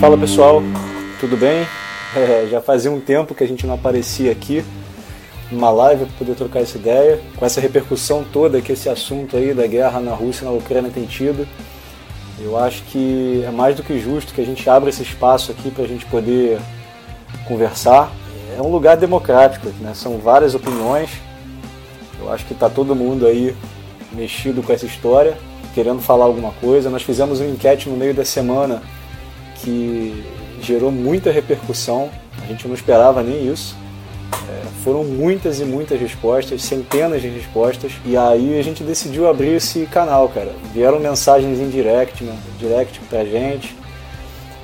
Fala pessoal, tudo bem? É, já fazia um tempo que a gente não aparecia aqui numa live para poder trocar essa ideia, com essa repercussão toda que esse assunto aí da guerra na Rússia e na Ucrânia tem tido. Eu acho que é mais do que justo que a gente abra esse espaço aqui para a gente poder conversar. É um lugar democrático, né? são várias opiniões. Eu acho que está todo mundo aí mexido com essa história, querendo falar alguma coisa. Nós fizemos uma enquete no meio da semana que gerou muita repercussão, a gente não esperava nem isso. É, foram muitas e muitas respostas, centenas de respostas, e aí a gente decidiu abrir esse canal, cara. Vieram mensagens em direct, né? direct pra gente,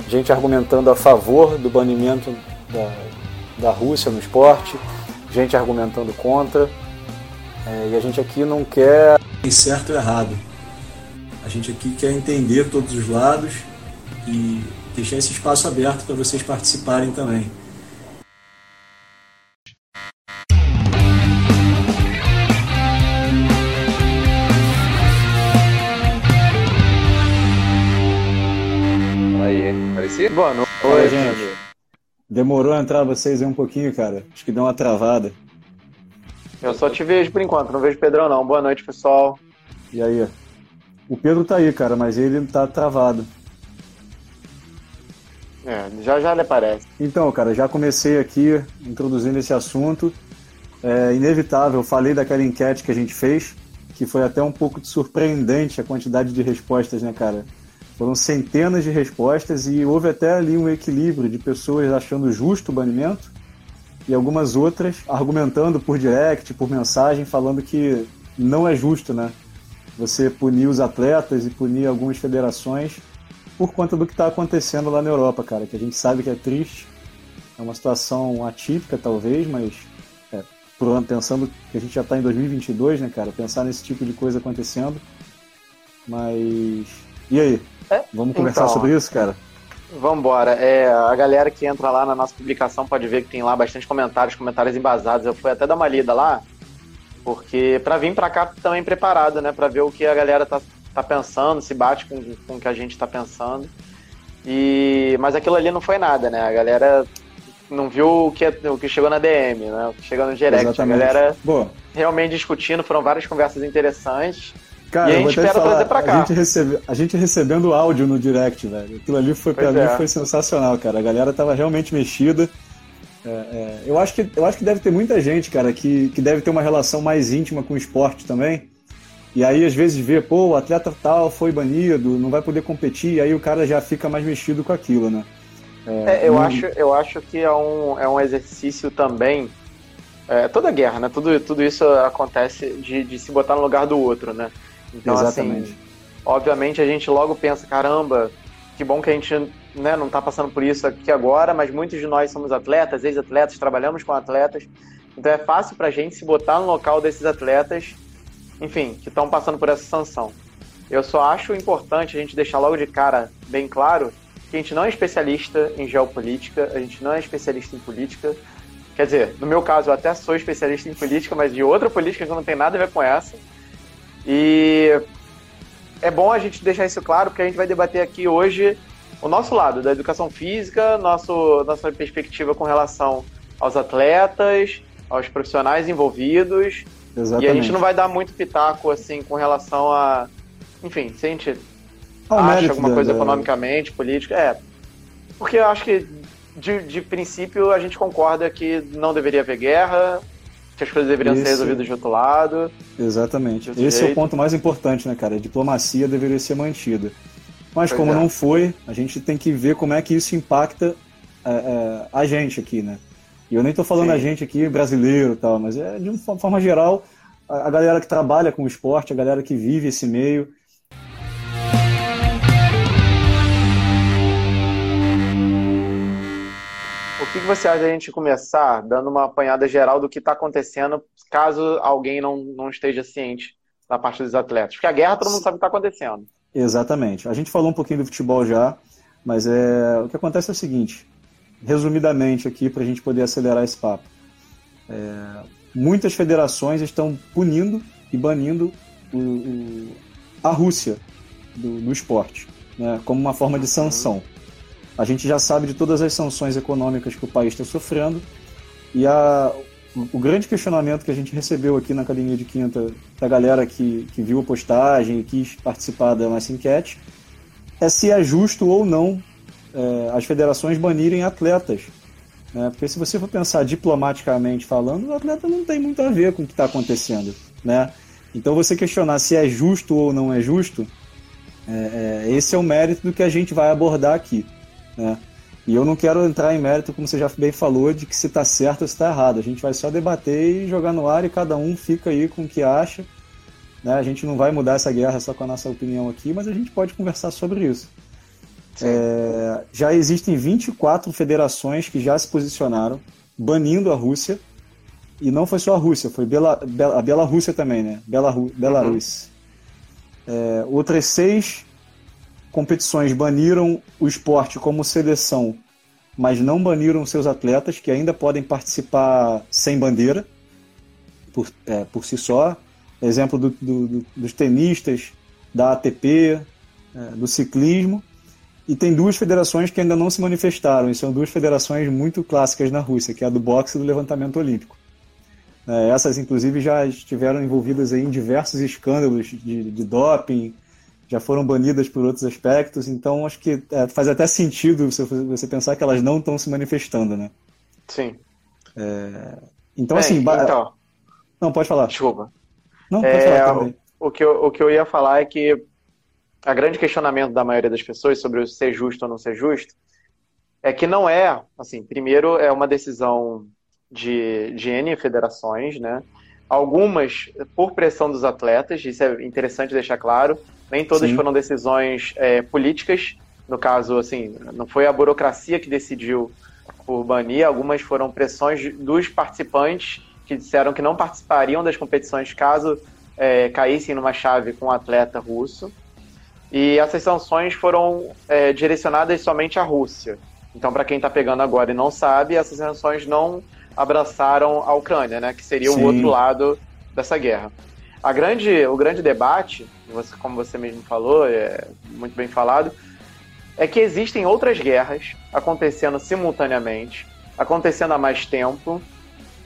gente argumentando a favor do banimento da, da Rússia no esporte, gente argumentando contra. É, e a gente aqui não quer certo ou errado. A gente aqui quer entender todos os lados e deixar esse espaço aberto para vocês participarem também. Aí, parecia? Boa noite. Oi, gente. Demorou a entrar vocês aí um pouquinho, cara. Acho que deu uma travada. Eu só te vejo por enquanto, não vejo o Pedrão não. Boa noite, pessoal. E aí? O Pedro tá aí, cara, mas ele tá travado. É, já já ele aparece. Então, cara, já comecei aqui introduzindo esse assunto. É inevitável, falei daquela enquete que a gente fez, que foi até um pouco surpreendente a quantidade de respostas, né, cara? Foram centenas de respostas e houve até ali um equilíbrio de pessoas achando justo o banimento e algumas outras argumentando por direct, por mensagem, falando que não é justo, né? Você punir os atletas e punir algumas federações por conta do que está acontecendo lá na Europa, cara, que a gente sabe que é triste, é uma situação atípica talvez, mas é, pensando que a gente já está em 2022, né, cara, pensar nesse tipo de coisa acontecendo, mas e aí? É? Vamos conversar então, sobre isso, cara? Vamos embora. É, a galera que entra lá na nossa publicação pode ver que tem lá bastante comentários, comentários embasados. Eu fui até dar uma lida lá, porque para vir para cá também preparado, né, para ver o que a galera tá tá pensando, se bate com, com o que a gente está pensando. E, mas aquilo ali não foi nada, né? A galera não viu o que, o que chegou na DM, né? O que chegou no direct. Exatamente. A galera Boa. realmente discutindo, foram várias conversas interessantes. Cara, e a gente espera falar, trazer pra cá. A gente, recebe, a gente recebendo áudio no direct, velho. Aquilo ali foi, pra é. mim, foi sensacional, cara. A galera tava realmente mexida. É, é, eu, acho que, eu acho que deve ter muita gente, cara, que, que deve ter uma relação mais íntima com o esporte também. E aí, às vezes, vê, pô, o atleta tal foi banido, não vai poder competir, e aí o cara já fica mais mexido com aquilo, né? É, é, eu, acho, eu acho que é um, é um exercício também. É, toda guerra, né? Tudo, tudo isso acontece de, de se botar no lugar do outro, né? Então, assim, Exatamente. assim, obviamente a gente logo pensa, caramba, que bom que a gente né, não está passando por isso aqui agora, mas muitos de nós somos atletas, ex-atletas, trabalhamos com atletas. Então é fácil para a gente se botar no local desses atletas enfim, que estão passando por essa sanção. Eu só acho importante a gente deixar logo de cara bem claro que a gente não é especialista em geopolítica, a gente não é especialista em política. Quer dizer, no meu caso, eu até sou especialista em política, mas de outra política que não tem nada a ver com essa. E é bom a gente deixar isso claro, porque a gente vai debater aqui hoje o nosso lado da educação física, nosso, nossa perspectiva com relação aos atletas, aos profissionais envolvidos Exatamente. E a gente não vai dar muito pitaco, assim, com relação a. Enfim, se a gente Ao acha alguma coisa da... economicamente, política. É. Porque eu acho que, de, de princípio, a gente concorda que não deveria haver guerra, que as coisas deveriam Esse... ser resolvidas de outro lado. Exatamente. Esse jeito. é o ponto mais importante, né, cara? A diplomacia deveria ser mantida. Mas pois como é. não foi, a gente tem que ver como é que isso impacta é, é, a gente aqui, né? E eu nem estou falando Sim. a gente aqui brasileiro e tal, mas é de uma forma geral a, galera que trabalha com o esporte, a galera que vive esse meio. O que, que você acha da gente começar dando uma apanhada geral do que está acontecendo, caso alguém não, não esteja ciente da parte dos atletas? Porque a guerra todo mundo sabe o que está acontecendo. Exatamente. A gente falou um pouquinho do futebol já, mas é, o que acontece é o seguinte: resumidamente aqui para a gente poder acelerar esse papo. É, muitas federações estão punindo e banindo o, o, a Rússia do, do esporte, né, como uma forma de sanção. A gente já sabe de todas as sanções econômicas que o país está sofrendo e a, o grande questionamento que a gente recebeu aqui na Academia de Quinta da galera que, que viu a postagem e quis participar da nossa enquete é se é justo ou não é, as federações banirem atletas. Né? Porque se você for pensar diplomaticamente falando, o atleta não tem muito a ver com o que está acontecendo. Né? Então você questionar se é justo ou não é justo, é, é, esse é o mérito do que a gente vai abordar aqui. Né? E eu não quero entrar em mérito, como você já bem falou, de que se está certo ou se está errado. A gente vai só debater e jogar no ar e cada um fica aí com o que acha. Né? A gente não vai mudar essa guerra só com a nossa opinião aqui, mas a gente pode conversar sobre isso. É, já existem 24 federações que já se posicionaram banindo a Rússia. E não foi só a Rússia, foi Bela, Bela, a também, né? Belaru, Belarus. Uhum. É, outras seis competições baniram o esporte como seleção, mas não baniram seus atletas, que ainda podem participar sem bandeira, por, é, por si só. Exemplo do, do, dos tenistas, da ATP, é, do ciclismo. E tem duas federações que ainda não se manifestaram, e são duas federações muito clássicas na Rússia, que é a do boxe e do levantamento olímpico. É, essas, inclusive, já estiveram envolvidas em diversos escândalos de, de doping, já foram banidas por outros aspectos, então acho que é, faz até sentido você, você pensar que elas não estão se manifestando, né? Sim. É, então, assim... Então, não, pode falar. Desculpa. Não, pode é, falar também. O que, eu, o que eu ia falar é que a grande questionamento da maioria das pessoas sobre o ser justo ou não ser justo é que não é, assim, primeiro é uma decisão de, de N federações, né? Algumas por pressão dos atletas, isso é interessante deixar claro, nem todas Sim. foram decisões é, políticas, no caso, assim, não foi a burocracia que decidiu por banir, algumas foram pressões dos participantes que disseram que não participariam das competições caso é, caíssem numa chave com um atleta russo. E essas sanções foram é, direcionadas somente à Rússia. Então, para quem está pegando agora e não sabe, essas sanções não abraçaram a Ucrânia, né, que seria Sim. o outro lado dessa guerra. A grande, o grande debate, você, como você mesmo falou, é muito bem falado, é que existem outras guerras acontecendo simultaneamente, acontecendo há mais tempo,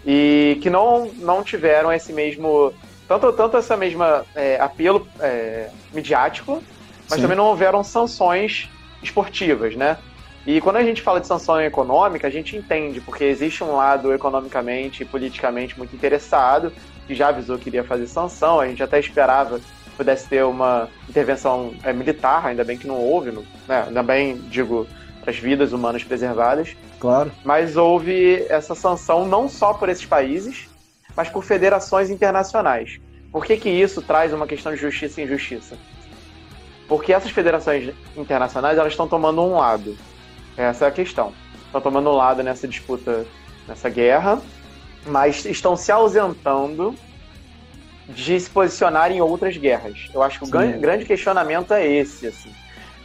e que não, não tiveram esse mesmo. Tanto, tanto essa mesma é, apelo é, midiático, mas Sim. também não houveram sanções esportivas, né? E quando a gente fala de sanção econômica, a gente entende, porque existe um lado economicamente e politicamente muito interessado, que já avisou que iria fazer sanção, a gente até esperava que pudesse ter uma intervenção é, militar, ainda bem que não houve, né? ainda bem, digo, para as vidas humanas preservadas. Claro. Mas houve essa sanção não só por esses países, mas por federações internacionais. Por que, que isso traz uma questão de justiça e injustiça? Porque essas federações internacionais elas estão tomando um lado. Essa é a questão. Estão tomando um lado nessa disputa, nessa guerra, mas estão se ausentando de se posicionar em outras guerras. Eu acho que o Sim. grande questionamento é esse. Assim.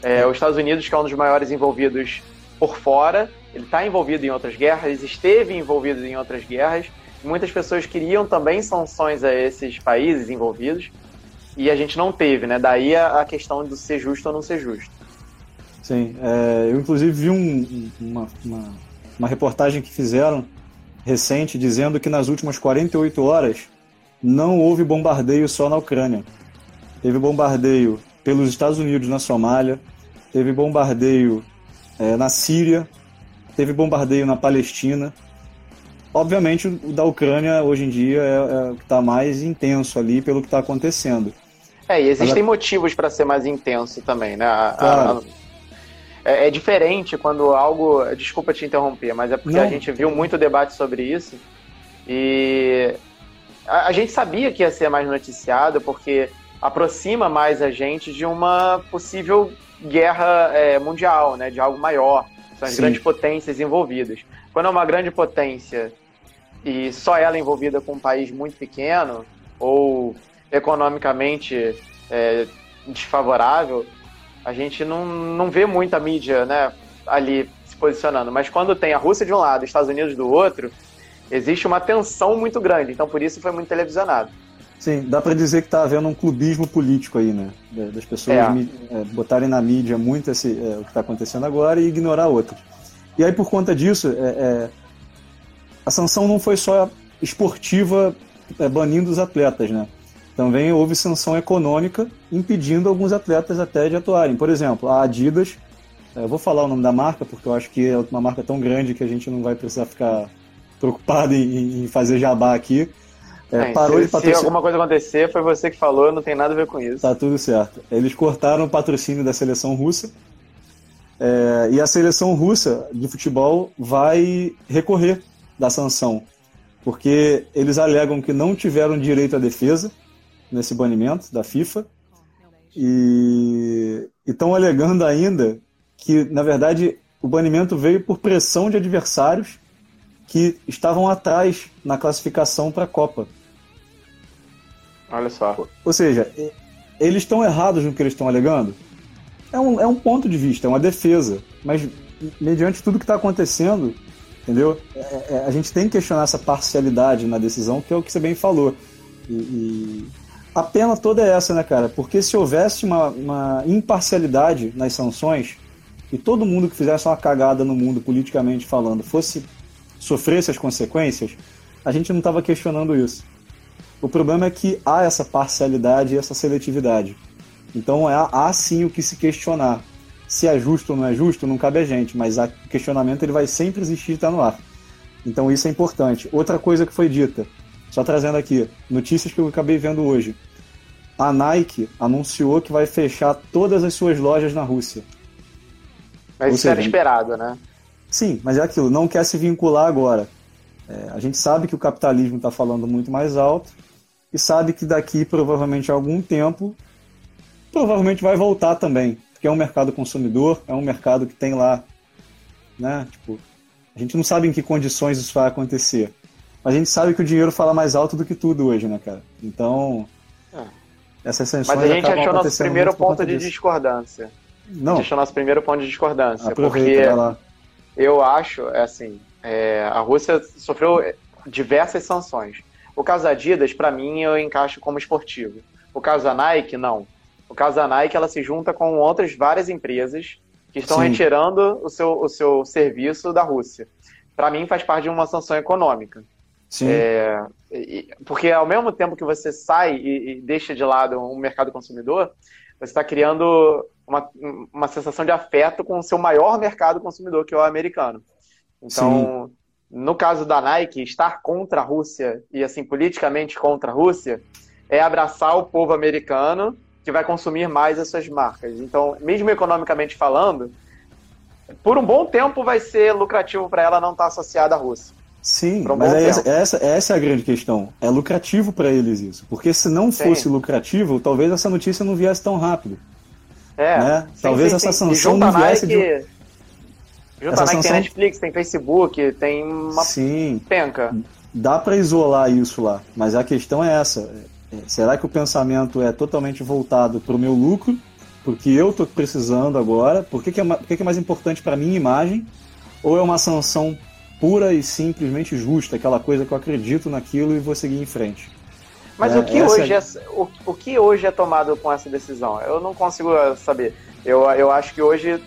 É, os Estados Unidos, que é um dos maiores envolvidos por fora, ele está envolvido em outras guerras, esteve envolvido em outras guerras. Muitas pessoas queriam também sanções a esses países envolvidos e a gente não teve, né? Daí a, questão do ser justo ou não ser justo. Sim, é, eu inclusive vi um, uma, uma, uma, reportagem que fizeram recente dizendo que nas últimas 48 horas não houve bombardeio só na Ucrânia. Teve bombardeio pelos Estados Unidos na Somália, teve bombardeio é, na Síria, teve bombardeio na Palestina. Obviamente, o da Ucrânia hoje em dia é, é o que está mais intenso ali pelo que está acontecendo. É, e existem Mas, motivos para ser mais intenso também, né? A, claro. a, é, é, diferente quando algo. Desculpa te interromper, mas é porque Não. a gente viu muito debate sobre isso. E a, a, gente sabia que ia ser mais noticiado, porque aproxima mais a gente de uma possível guerra é, mundial, né? De algo maior. São as Sim. grandes potências envolvidas. Quando é uma grande potência e só ela envolvida com um país muito pequeno, ou economicamente é, desfavorável, a gente não, não vê muita mídia né, ali se posicionando. Mas quando tem a Rússia de um lado e os Estados Unidos do outro, existe uma tensão muito grande. Então, por isso foi muito televisionado. Sim, dá para dizer que está havendo um clubismo político aí, né? Das pessoas é. É, botarem na mídia muito esse, é, o que está acontecendo agora e ignorar outro. E aí, por conta disso, é, é, a sanção não foi só esportiva é, banindo os atletas, né? Também houve sanção econômica impedindo alguns atletas até de atuarem. Por exemplo, a Adidas, eu vou falar o nome da marca porque eu acho que é uma marca tão grande que a gente não vai precisar ficar preocupado em, em fazer jabá aqui. É, parou se, de. Se alguma coisa acontecer, foi você que falou, não tem nada a ver com isso. Tá tudo certo. Eles cortaram o patrocínio da seleção russa. É, e a seleção russa de futebol vai recorrer da sanção, porque eles alegam que não tiveram direito à defesa nesse banimento da FIFA e estão alegando ainda que, na verdade, o banimento veio por pressão de adversários que estavam atrás na classificação para a Copa. Olha só. Ou seja, eles estão errados no que eles estão alegando? É um, é um ponto de vista, é uma defesa. Mas, mediante tudo que está acontecendo, entendeu? É, é, a gente tem que questionar essa parcialidade na decisão, que é o que você bem falou. E, e a pena toda é essa, né, cara? Porque se houvesse uma, uma imparcialidade nas sanções e todo mundo que fizesse uma cagada no mundo, politicamente falando, fosse sofrer essas consequências, a gente não estava questionando isso. O problema é que há essa parcialidade e essa seletividade. Então há, há sim o que se questionar. Se é justo ou não é justo, não cabe a gente, mas o questionamento ele vai sempre existir e está no ar. Então isso é importante. Outra coisa que foi dita, só trazendo aqui, notícias que eu acabei vendo hoje. A Nike anunciou que vai fechar todas as suas lojas na Rússia. Mas Ou isso seja, era esperado, né? Sim, mas é aquilo, não quer se vincular agora. É, a gente sabe que o capitalismo está falando muito mais alto e sabe que daqui provavelmente a algum tempo provavelmente vai voltar também, porque é um mercado consumidor, é um mercado que tem lá, né? Tipo, a gente não sabe em que condições isso vai acontecer, mas a gente sabe que o dinheiro fala mais alto do que tudo hoje, né, cara? Então, é. essas sanções Mas a gente achou nosso primeiro ponto de discordância. Não. A gente achou nosso primeiro ponto de discordância, Aproveita, porque eu acho, é assim, é, a Rússia sofreu diversas sanções. O caso da Adidas, para mim, eu encaixo como esportivo. O caso da Nike, não. O caso da Nike, ela se junta com outras várias empresas que estão Sim. retirando o seu, o seu serviço da Rússia. Para mim, faz parte de uma sanção econômica. Sim. É, porque ao mesmo tempo que você sai e, e deixa de lado um mercado consumidor, você está criando uma, uma sensação de afeto com o seu maior mercado consumidor, que é o americano. Então, Sim. no caso da Nike, estar contra a Rússia e assim politicamente contra a Rússia é abraçar o povo americano que vai consumir mais as suas marcas. Então, mesmo economicamente falando, por um bom tempo vai ser lucrativo para ela não estar tá associada à Rússia. Sim, mas é essa, essa, essa, é a grande questão. É lucrativo para eles isso. Porque se não fosse sim. lucrativo, talvez essa notícia não viesse tão rápido. É. Né? Sim, talvez sim, essa sanção não viesse Nike, de. Junto a Nike sanção... tem Netflix, tem Facebook, tem uma sim, penca. Dá para isolar isso lá, mas a questão é essa. É, será que o pensamento é totalmente voltado para o meu lucro, porque eu estou precisando agora? Por que, que, é, por que, que é mais importante para minha imagem? Ou é uma sanção pura e simplesmente justa, aquela coisa que eu acredito naquilo e vou seguir em frente? Mas é, o, que hoje é, o, o que hoje é tomado com essa decisão? Eu não consigo saber. Eu, eu acho que hoje,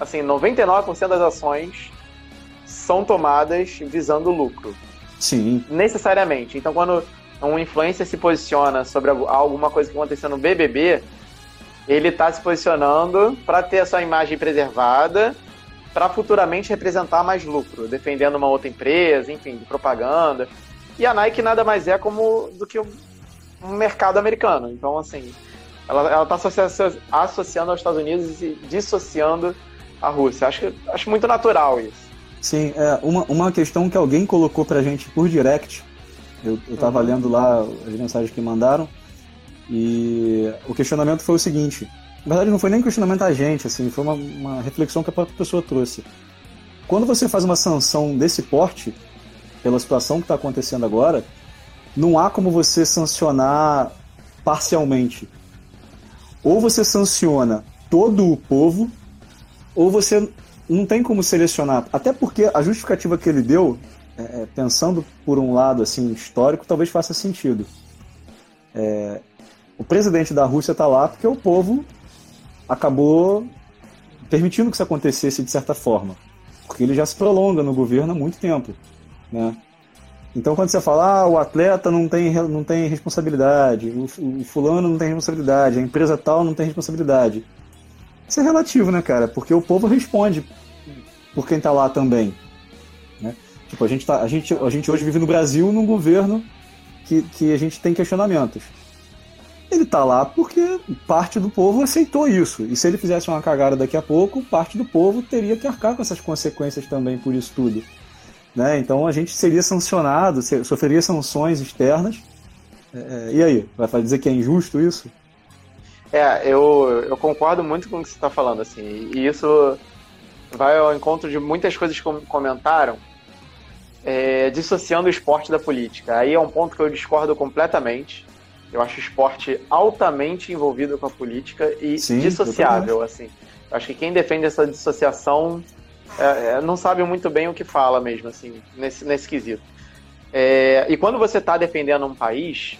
assim, 99% das ações são tomadas visando lucro. Sim. Necessariamente. Então, quando um influencer se posiciona sobre alguma coisa que aconteceu no BBB, ele está se posicionando para ter a sua imagem preservada, para futuramente representar mais lucro, defendendo uma outra empresa, enfim, de propaganda. E a Nike nada mais é como do que um mercado americano. Então, assim, ela está associando, associando aos Estados Unidos e dissociando a Rússia. Acho, acho muito natural isso. Sim, é uma, uma questão que alguém colocou pra gente por direct eu, estava uhum. lendo lá as mensagens que mandaram e o questionamento foi o seguinte. Na verdade, não foi nem questionamento a gente, assim, foi uma, uma reflexão que a própria pessoa trouxe. Quando você faz uma sanção desse porte, pela situação que está acontecendo agora, não há como você sancionar parcialmente. Ou você sanciona todo o povo, ou você não tem como selecionar. Até porque a justificativa que ele deu é, é, pensando por um lado assim histórico, talvez faça sentido. É, o presidente da Rússia está lá porque o povo acabou permitindo que isso acontecesse de certa forma, porque ele já se prolonga no governo há muito tempo, né? Então, quando você fala, ah, o atleta não tem, não tem responsabilidade, o, o fulano não tem responsabilidade, a empresa tal não tem responsabilidade. Isso é relativo, né, cara? Porque o povo responde por quem está lá também. Né? Tipo, a gente, tá, a, gente, a gente hoje vive no Brasil num governo que, que a gente tem questionamentos. Ele está lá porque parte do povo aceitou isso. E se ele fizesse uma cagada daqui a pouco, parte do povo teria que arcar com essas consequências também por isso tudo. Né? Então a gente seria sancionado, sofreria sanções externas. É, é e aí, vai dizer que é injusto isso? É, eu, eu concordo muito com o que você está falando, assim, e isso vai ao encontro de muitas coisas que comentaram, é, dissociando o esporte da política. Aí é um ponto que eu discordo completamente. Eu acho o esporte altamente envolvido com a política e Sim, dissociável, assim. Eu acho que quem defende essa dissociação é, é, não sabe muito bem o que fala mesmo, assim, nesse, nesse quesito. É, e quando você está defendendo um país,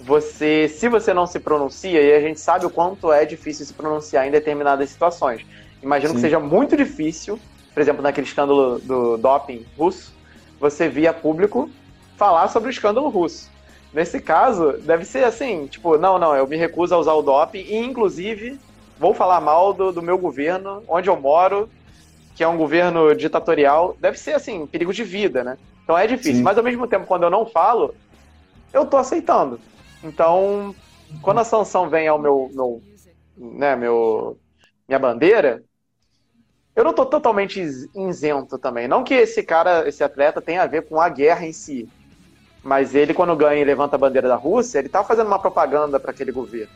você, se você não se pronuncia, e a gente sabe o quanto é difícil se pronunciar em determinadas situações. Imagino Sim. que seja muito difícil, por exemplo, naquele escândalo do doping russo, você via público falar sobre o escândalo russo. Nesse caso, deve ser assim, tipo, não, não, eu me recuso a usar o doping e, inclusive, vou falar mal do, do meu governo, onde eu moro, que é um governo ditatorial. Deve ser, assim, perigo de vida, né? Então é difícil. Sim. Mas, ao mesmo tempo, quando eu não falo, eu tô aceitando. Então, quando a sanção vem ao meu, meu, né, meu minha bandeira, eu não tô totalmente isento também. Não que esse cara, esse atleta tenha a ver com a guerra em si. Mas ele, quando ganha e levanta a bandeira da Rússia, ele tá fazendo uma propaganda para aquele governo.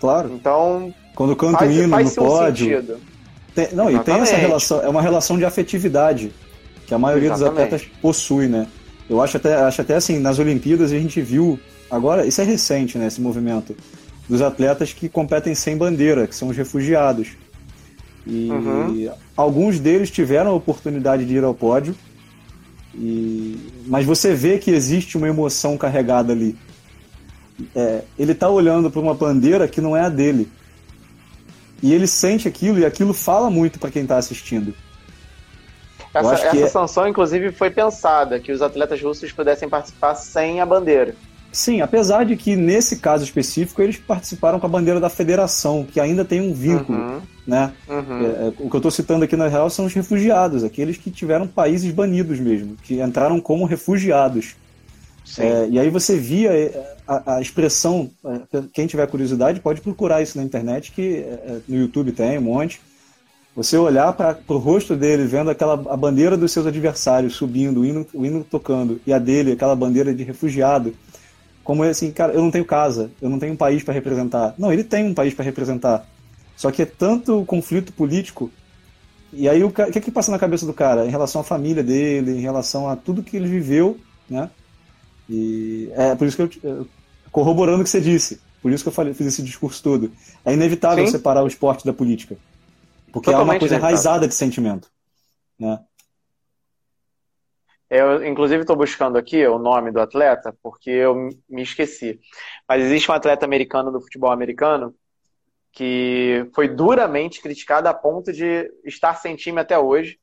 Claro. Então. Quando canta faz, o hino faz no pódio. Tem, não, Exatamente. e tem essa relação, é uma relação de afetividade que a maioria Exatamente. dos atletas possui, né? Eu acho até, acho até assim, nas Olimpíadas a gente viu, agora, isso é recente, né, esse movimento, dos atletas que competem sem bandeira, que são os refugiados. E uhum. alguns deles tiveram a oportunidade de ir ao pódio, e, mas você vê que existe uma emoção carregada ali. É, ele está olhando para uma bandeira que não é a dele. E ele sente aquilo e aquilo fala muito para quem está assistindo. Essa, essa é... sanção, inclusive, foi pensada que os atletas russos pudessem participar sem a bandeira. Sim, apesar de que nesse caso específico eles participaram com a bandeira da federação, que ainda tem um vínculo, uhum. né? Uhum. É, é o que eu estou citando aqui na real são os refugiados, aqueles que tiveram países banidos mesmo, que entraram como refugiados. É, e aí você via é, a, a, expressão, é, quem tiver curiosidade pode procurar isso na internet, que no YouTube tem um monte. Você olhar para o rosto dele, vendo aquela a bandeira dos seus adversários subindo, o hino, o hino tocando, e a dele, aquela bandeira de refugiado como é assim, cara, eu não tenho casa, eu não tenho um país para representar. Não, ele tem um país para representar. Só que é tanto conflito político. E aí o que, é que passa na cabeça do cara em relação à família dele, em relação a tudo que ele viveu, né? E é por isso que eu corroborando o que você disse. Por isso que eu falei, fiz esse discurso todo. É inevitável Sim. separar o esporte da política. Porque Totalmente é uma coisa enraizada de sentimento. Né? Eu, inclusive, estou buscando aqui o nome do atleta, porque eu me esqueci. Mas existe um atleta americano do futebol americano que foi duramente criticado a ponto de estar sem time até hoje,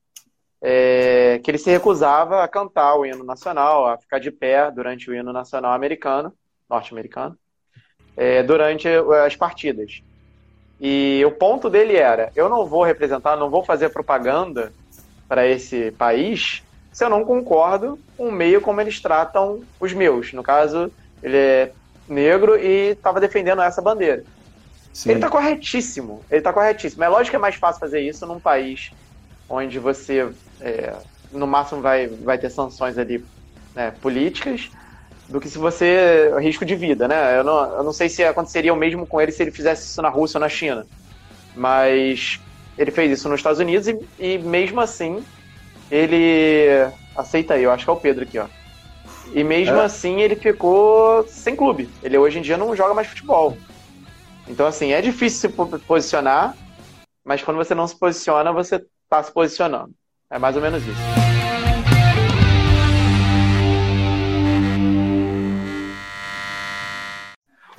é, que ele se recusava a cantar o hino nacional, a ficar de pé durante o hino nacional americano, norte-americano, é, durante as partidas. E o ponto dele era: eu não vou representar, não vou fazer propaganda para esse país se eu não concordo com o meio como eles tratam os meus. No caso, ele é negro e estava defendendo essa bandeira. Sim. Ele está corretíssimo. Ele está corretíssimo. É lógico que é mais fácil fazer isso num país onde você, é, no máximo, vai, vai ter sanções ali né, políticas, do que se você. risco de vida, né? Eu não, eu não sei se aconteceria o mesmo com ele se ele fizesse isso na Rússia ou na China. Mas ele fez isso nos Estados Unidos e, e mesmo assim ele. Aceita aí, eu acho que é o Pedro aqui, ó. E mesmo é. assim ele ficou sem clube. Ele hoje em dia não joga mais futebol. Então, assim, é difícil se posicionar, mas quando você não se posiciona, você tá se posicionando. É mais ou menos isso.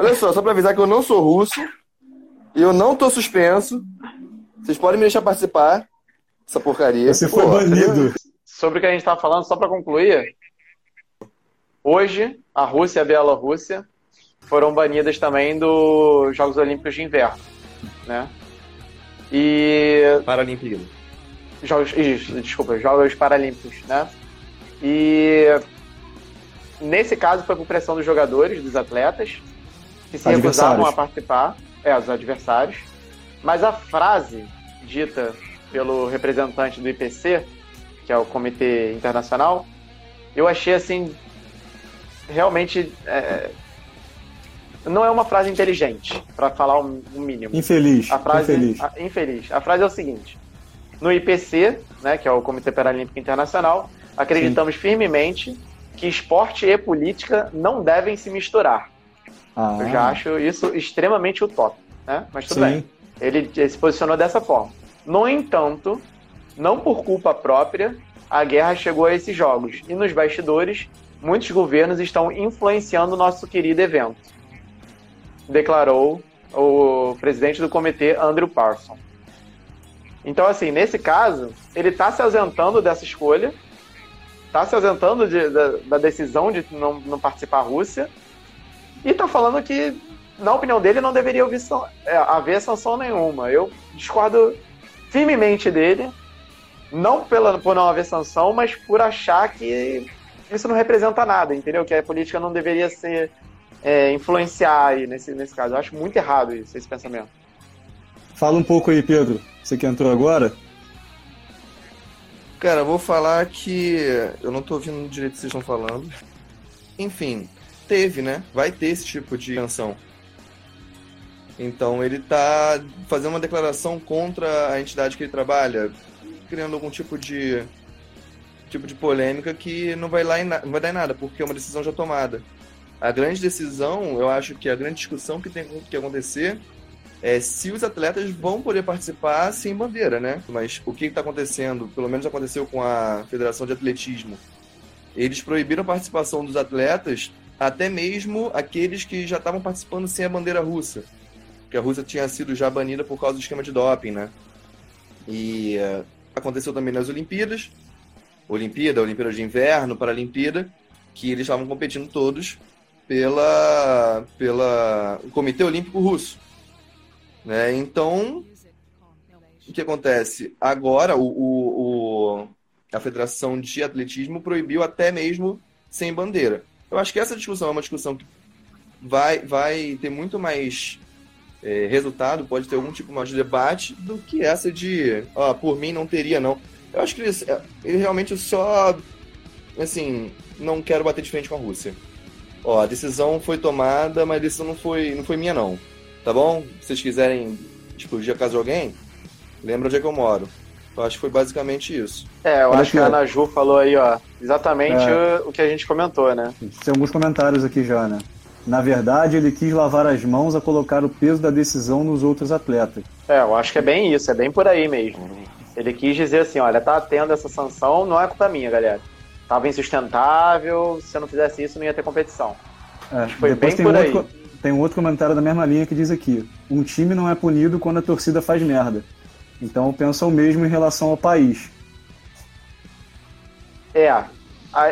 olha só, só pra avisar que eu não sou russo, eu não tô suspenso. Vocês podem me deixar participar dessa porcaria. Você Pô, foi banido. Sobre o que a gente tava falando, só para concluir. Hoje, a Rússia e a Bielorrússia foram banidas também dos Jogos Olímpicos de Inverno, né? E Paralimpíada. Jogos, isso, desculpa, Jogos Paralímpicos, né? E nesse caso foi por pressão dos jogadores, dos atletas, que se recusavam a participar, é, os adversários. Mas a frase dita pelo representante do IPC, que é o Comitê Internacional, eu achei assim realmente é, não é uma frase inteligente, para falar o um mínimo. Infeliz. A frase, infeliz. A, infeliz. A frase é o seguinte: no IPC, né, que é o Comitê Paralímpico Internacional, acreditamos Sim. firmemente que esporte e política não devem se misturar. Ah. Eu já acho isso extremamente utópico, né? Mas tudo Sim. bem. Ele, ele se posicionou dessa forma. No entanto, não por culpa própria, a guerra chegou a esses jogos. E nos bastidores, muitos governos estão influenciando o nosso querido evento declarou o presidente do comitê, Andrew Parson. Então, assim, nesse caso, ele está se ausentando dessa escolha, está se ausentando de, da, da, decisão de não, não participar da Rússia, e está falando que, na opinião dele, não deveria haver, é, haver sanção nenhuma. Eu discordo firmemente dele, não pela, por não haver sanção, mas por achar que isso não representa nada, entendeu? Que a política não deveria ser é, influenciar aí nesse, nesse caso. Eu acho muito errado isso, esse pensamento. Fala um pouco aí, Pedro. Você que entrou agora. Cara, eu vou falar que eu não tô ouvindo direito o que vocês estão falando. Enfim, teve, né? Vai ter esse tipo de canção. Então ele tá fazendo uma declaração contra a entidade que ele trabalha, criando algum tipo de tipo de polêmica que não vai lá não vai dar em nada, porque é uma decisão já tomada. A grande decisão, eu acho que a grande discussão que tem que acontecer é se os atletas vão poder participar sem bandeira, né? Mas o que está acontecendo, pelo menos aconteceu com a Federação de Atletismo, eles proibiram a participação dos atletas, até mesmo aqueles que já estavam participando sem a bandeira russa, que a Rússia tinha sido já banida por causa do esquema de doping, né? E uh, aconteceu também nas Olimpíadas, Olimpíada, Olimpíada de Inverno, Paralimpíada, que eles estavam competindo todos pela, pela o Comitê Olímpico Russo. Né? Então, o que acontece? Agora, o, o, o, a Federação de Atletismo proibiu até mesmo sem bandeira. Eu acho que essa discussão é uma discussão que vai, vai ter muito mais é, resultado, pode ter algum tipo mais de debate do que essa de, ó, por mim não teria, não. Eu acho que ele, ele realmente só, assim, não quero bater de frente com a Rússia ó, a decisão foi tomada, mas a decisão não foi, não foi minha não. Tá bom? Se vocês quiserem explodir a casa de alguém, lembra onde é que eu moro. Eu acho que foi basicamente isso. É, eu Olha acho que a Ana Ju falou aí, ó, exatamente é. o que a gente comentou, né? Tem alguns comentários aqui já, né? Na verdade, ele quis lavar as mãos a colocar o peso da decisão nos outros atletas. É, eu acho que é bem isso, é bem por aí mesmo. Ele quis dizer assim, olha, tá tendo essa sanção, não é culpa minha, galera tava insustentável, se eu não fizesse isso não ia ter competição. É, foi bem por um aí. Outro, tem um outro comentário da mesma linha que diz aqui: um time não é punido quando a torcida faz merda. Então pensa o mesmo em relação ao país. É,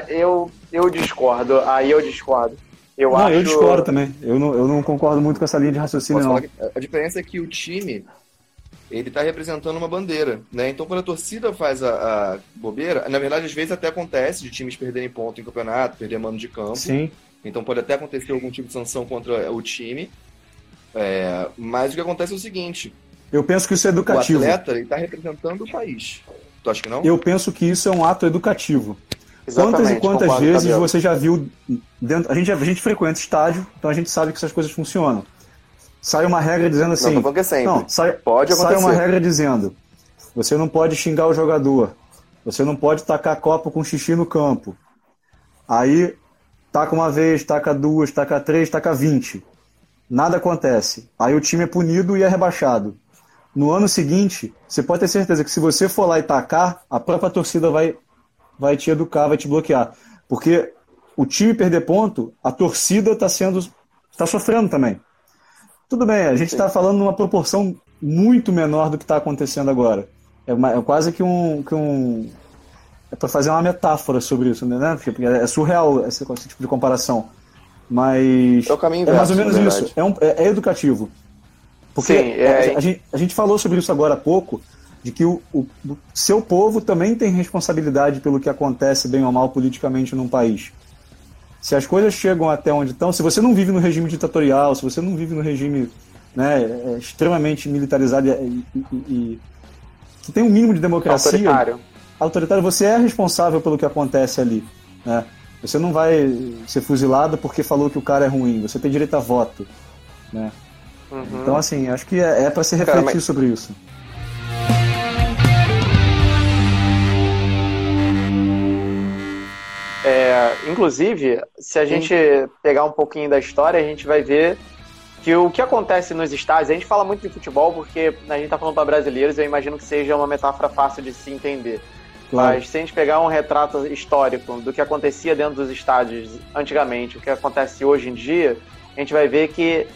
eu, eu discordo, aí eu discordo. Eu não, acho... eu discordo também. Eu não, eu não concordo muito com essa linha de raciocínio, não. A diferença é que o time ele está representando uma bandeira, né? Então, quando a torcida faz a, a, bobeira, na verdade, às vezes até acontece de times perderem ponto em campeonato, perder mano de campo. Sim. Então, pode até acontecer algum tipo de sanção contra o time. É, mas o que acontece é o seguinte: eu penso que isso é educativo. O atleta está representando o país. Tu acha que não? Eu penso que isso é um ato educativo. Exatamente, quantas e quantas vezes você já viu dentro. A gente, a gente frequenta estádio, então a gente sabe que essas coisas funcionam sai uma regra dizendo assim. Não, é sempre. Não, sai, pode acontecer. sai uma regra dizendo: você não pode xingar o jogador, você não pode tacar copo com xixi no campo. Aí taca uma vez, taca duas, taca três, taca vinte. Nada acontece. Aí o time é punido e é rebaixado. No ano seguinte, você pode ter certeza que se você for lá e tacar, a própria torcida vai, vai te educar, vai te bloquear. Porque o time perder ponto, a torcida está sendo. está sofrendo também. Tudo bem, a gente está falando numa proporção muito menor do que está acontecendo agora. É, uma, é, quase que um. Que um é para fazer uma metáfora sobre isso, né? Porque é surreal esse, esse tipo de comparação. Mas. É o caminho É mais ou menos isso. É, um, é, é, educativo. Porque Sim, é... a, a, gente, a gente falou sobre isso agora há pouco, de que o, o, seu povo também tem responsabilidade pelo que acontece, bem ou mal, politicamente num país. Se as coisas chegam até onde estão, se você não vive no regime ditatorial, se você não vive no regime né, é, extremamente militarizado e, e, e, que tem um mínimo de democracia. Autoritário. Autoritário, você é responsável pelo que acontece ali. Né? Você não vai ser fuzilado porque falou que o cara é ruim. Você tem direito a voto. Né? Uhum. Então, assim, acho que é, é para se refletir cara, mas... sobre isso. É, inclusive, se a Sim. gente pegar um pouquinho da história, a gente vai ver que o que acontece nos estádios, a gente fala muito de futebol porque a gente está falando para brasileiros, eu imagino que seja uma metáfora fácil de se entender. Claro. Mas se a gente pegar um retrato histórico do que acontecia dentro dos estádios antigamente, o que acontece hoje em dia, a gente vai ver que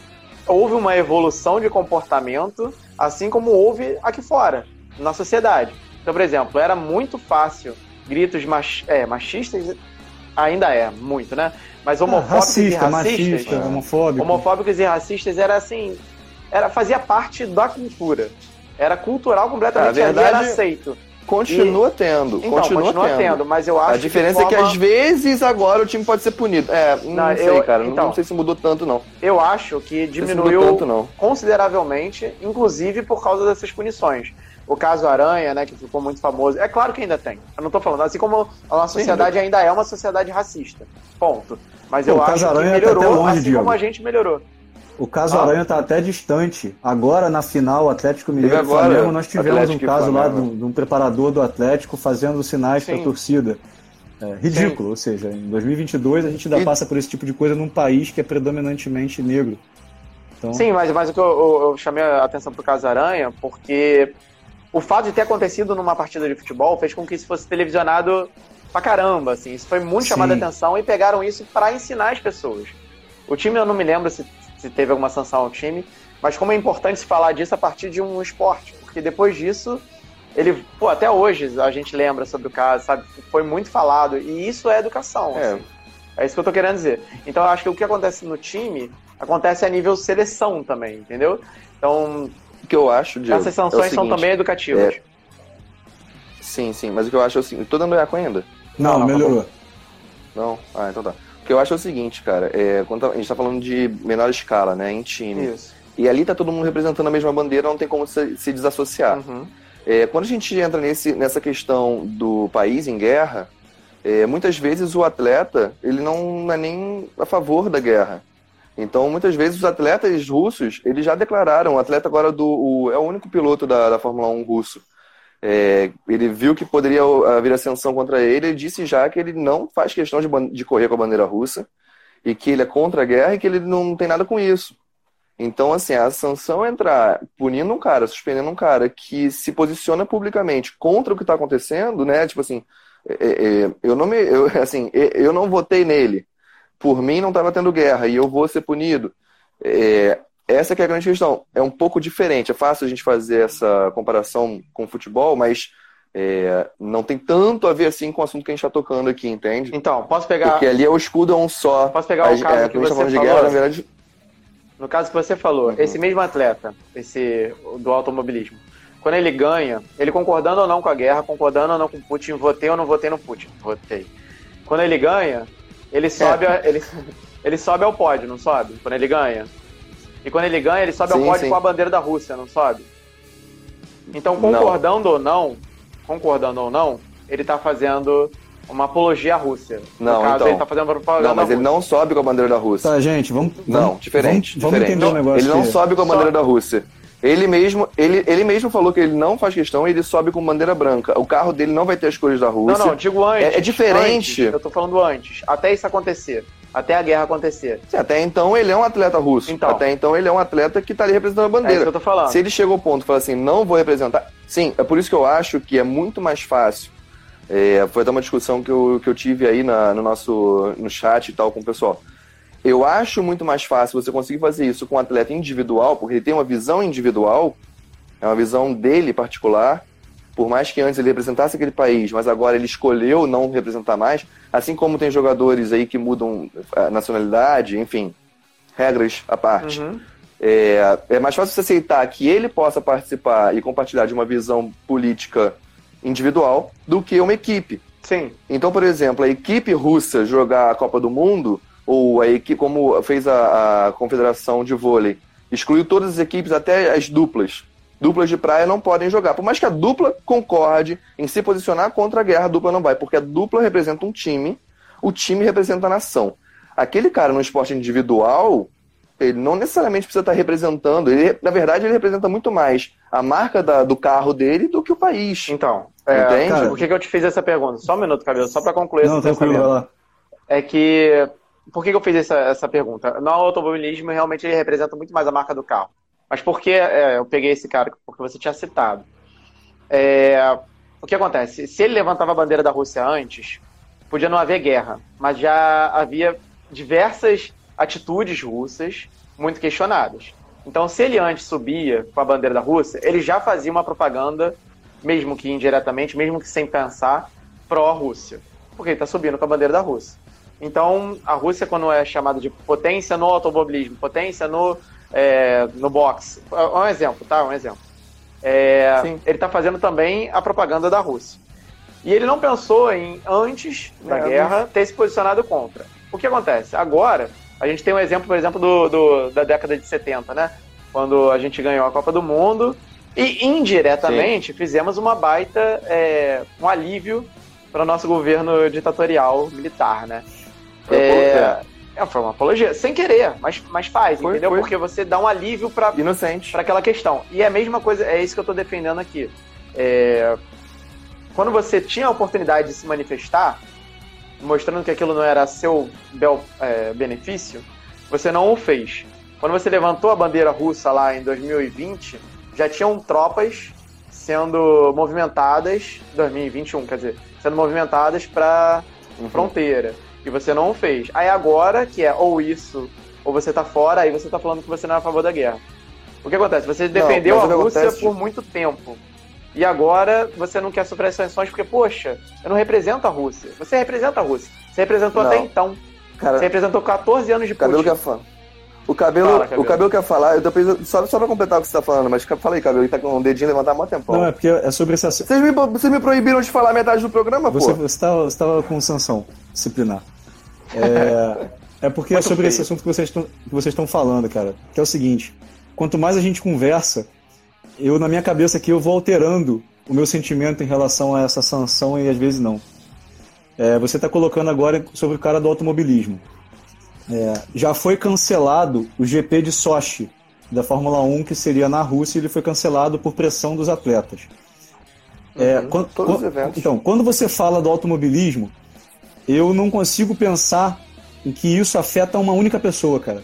houve uma evolução de comportamento, assim como houve aqui fora, na sociedade. Então, por exemplo, era muito fácil gritos mach, é, machistas ainda é muito, né? Mas homofóbicos ah, racista, e racistas, machista, homofóbico. homofóbicos e racistas era assim, era fazia parte da cultura. Era cultural completamente, é, verdade, era aceito. Continua e... tendo, então, continua, continua tendo. tendo. mas eu acho A diferença que forma... é que às vezes agora o time pode ser punido. É, não, não sei, eu, cara, então, não sei se mudou tanto não. Eu acho que diminuiu tanto, consideravelmente, inclusive por causa dessas punições o caso Aranha, né, que ficou muito famoso. É claro que ainda tem. Eu não tô falando. Assim como a nossa sociedade Sim, ainda é uma sociedade racista. Ponto. Mas Pô, eu acho que tá melhorou, tá longe, assim como a gente melhorou. O caso ah. Aranha está até distante. Agora, na final, o Atlético Mineiro e Flamengo, nós tivemos Atlético um caso lá de um preparador do Atlético fazendo sinais para a torcida. É, ridículo, Sim. ou seja, em 2022 a gente ainda e... passa por esse tipo de coisa num país que é predominantemente negro. Então... Sim, mas, mas o que eu, eu, eu chamei a atenção para o caso Aranha, porque o fato de ter acontecido numa partida de futebol fez com que isso fosse televisionado pra caramba, assim. Isso foi muito Sim. chamado a atenção e pegaram isso para ensinar as pessoas. O time, eu não me lembro se, se teve alguma sanção ao time, mas como é importante se falar disso a partir de um esporte, porque depois disso, ele, pô, até hoje a gente lembra sobre o caso, sabe? Foi muito falado, e isso é educação, é. Assim. É isso que eu tô querendo dizer. Então eu acho que o que acontece no time acontece a nível seleção também, entendeu? Então, que eu acho, Diego, Essas sanções é seguinte, são também educativas. É... Sim, sim, mas o que eu acho é o seguinte. Tô dando eco ainda? Não, não, melhorou. Não? Ah, então tá. O que eu acho é o seguinte, cara. É, quando a gente tá falando de menor escala, né? Em time. Isso. E ali tá todo mundo representando a mesma bandeira, não tem como se, se desassociar. Uhum. É, quando a gente entra nesse, nessa questão do país em guerra, é, muitas vezes o atleta ele não é nem a favor da guerra. Então, muitas vezes, os atletas russos, eles já declararam, o atleta agora do, o, é o único piloto da, da Fórmula 1 russo, é, ele viu que poderia haver ascensão contra ele e disse já que ele não faz questão de, de correr com a bandeira russa e que ele é contra a guerra e que ele não tem nada com isso. Então, assim, a sanção entrar punindo um cara, suspendendo um cara que se posiciona publicamente contra o que está acontecendo, né? Tipo assim, é, é, é eu não me, eu, assim, eu não votei nele, por mim não estava tendo guerra e eu vou ser punido. É, essa é a grande questão. É um pouco diferente. É fácil a gente fazer essa comparação com o futebol, mas é, não tem tanto a ver assim com o assunto que a gente está tocando aqui, entende? Então, posso pegar. Porque ali é o escudo é um só. Posso pegar o caso é, que você falou? Guerra, na verdade... No caso que você falou, uhum. esse mesmo atleta, esse do automobilismo, quando ele ganha, ele concordando ou não com a guerra, concordando ou não com o Putin, votei ou não votei no Putin, votei. Quando ele ganha, ele sobe, é. ele, ele sobe ao pódio, não sobe? Quando ele ganha. E quando ele ganha, ele sobe sim, ao pódio sim. com a bandeira da Rússia, não sobe? Então, concordando não. ou não, concordando ou não, ele tá fazendo uma apologia à Rússia. Não, no caso, então, ele tá fazendo propaganda Não, mas ele não sobe com a bandeira da Rússia. Tá, gente, vamos... Não, diferente. Vamos, diferente. vamos entender o um negócio Ele não sobe com a bandeira da Rússia. Ele mesmo, ele, ele mesmo falou que ele não faz questão, ele sobe com bandeira branca. O carro dele não vai ter as cores da Rússia. Não, não, digo antes. É, é diferente. Antes, eu tô falando antes. Até isso acontecer. Até a guerra acontecer. Sim, até então ele é um atleta russo. Então, até então ele é um atleta que tá ali representando a bandeira. É isso que eu tô falando. Se ele chegou ao ponto e falou assim, não vou representar. Sim, é por isso que eu acho que é muito mais fácil. É, foi até uma discussão que eu, que eu tive aí na, no nosso no chat e tal com o pessoal Eu acho muito mais fácil você conseguir fazer isso com um atleta individual, porque ele tem uma visão individual, é uma visão dele particular. Por mais que antes ele representasse aquele país, mas agora ele escolheu não representar mais, assim como tem jogadores aí que mudam a nacionalidade, enfim, regras à parte. Uhum. É, é mais fácil você aceitar que ele possa participar e compartilhar de uma visão política individual do que uma equipe. Sim. Então, por exemplo, a equipe russa jogar a Copa do Mundo, ou a equipe, como fez a, a Confederação de Vôlei, excluiu todas as equipes, até as duplas. Duplas de praia não podem jogar. Por mais que a dupla concorde em se posicionar contra a guerra, a dupla não vai, porque a dupla representa um time, o time representa a nação. Aquele cara no esporte individual, ele não necessariamente precisa estar representando. Ele, na verdade, ele representa muito mais a marca da, do carro dele do que o país. Então, é, Entende? Cara, por que, que eu te fiz essa pergunta? Só um minuto, Cabelo, só para concluir não, essa tranquilo, É que. Por que, eu fiz essa, essa pergunta? No automobilismo, realmente, ele representa muito mais a marca do carro. Mas por que é, eu peguei esse cara? Porque você tinha citado. É, o que acontece? Se ele levantava a bandeira da Rússia antes, podia não haver guerra, mas já havia diversas atitudes russas muito questionadas. Então, se ele antes subia com a bandeira da Rússia, ele já fazia uma propaganda, mesmo que indiretamente, mesmo que sem pensar, pró-Rússia. Porque ele está subindo com a bandeira da Rússia. Então, a Rússia, quando é chamada de potência no automobilismo, potência no, é, no boxe, é um exemplo, tá? Um exemplo. É, ele está fazendo também a propaganda da Rússia. E ele não pensou em, antes da é, guerra, ter se posicionado contra. O que acontece? Agora, a gente tem um exemplo, por exemplo, do, do, da década de 70, né? Quando a gente ganhou a Copa do Mundo e indiretamente Sim. fizemos uma baita, é, um alívio para o nosso governo ditatorial militar, né? Foi, é, é, foi uma apologia, sem querer, mas, mas faz, foi, entendeu? Foi. Porque você dá um alívio para inocente para aquela questão. E é a mesma coisa, é isso que eu estou defendendo aqui. É, quando você tinha a oportunidade de se manifestar, mostrando que aquilo não era seu bel, é, benefício, você não o fez. Quando você levantou a bandeira russa lá em 2020, já tinham tropas sendo movimentadas, 2021, quer dizer, sendo movimentadas para uhum. fronteira. E você não o fez. Aí agora, que é ou isso, ou você tá fora, aí você tá falando que você não é a favor da guerra. O que acontece? Você defendeu não, a Rússia acontece... por muito tempo. E agora você não quer sofrer as sanções porque, poxa, eu não represento a Rússia. Você representa a Rússia. Você representou não. até então. Cara, você representou 14 anos de cabelo Putin. Quer O cabelo, Fala, cabelo, o cabelo quer falar, eu depois, só, só pra completar o que você tá falando, mas fala aí, cabelo, ele tá com um dedinho levantado há muito tempo. Não, é porque é sobre esse assunto. Vocês me, vocês me proibiram de falar metade do programa, você, pô? Você tava, você tava com sanção disciplinar. É, é porque é sobre feio. esse assunto que vocês, estão, que vocês estão falando, cara. Que é o seguinte: quanto mais a gente conversa, eu, na minha cabeça aqui, eu vou alterando o meu sentimento em relação a essa sanção e às vezes não. É, você está colocando agora sobre o cara do automobilismo. É, já foi cancelado o GP de Sochi da Fórmula 1, que seria na Rússia, e ele foi cancelado por pressão dos atletas. É, uhum, quando, quando, então, quando você fala do automobilismo, eu não consigo pensar em que isso afeta uma única pessoa, cara.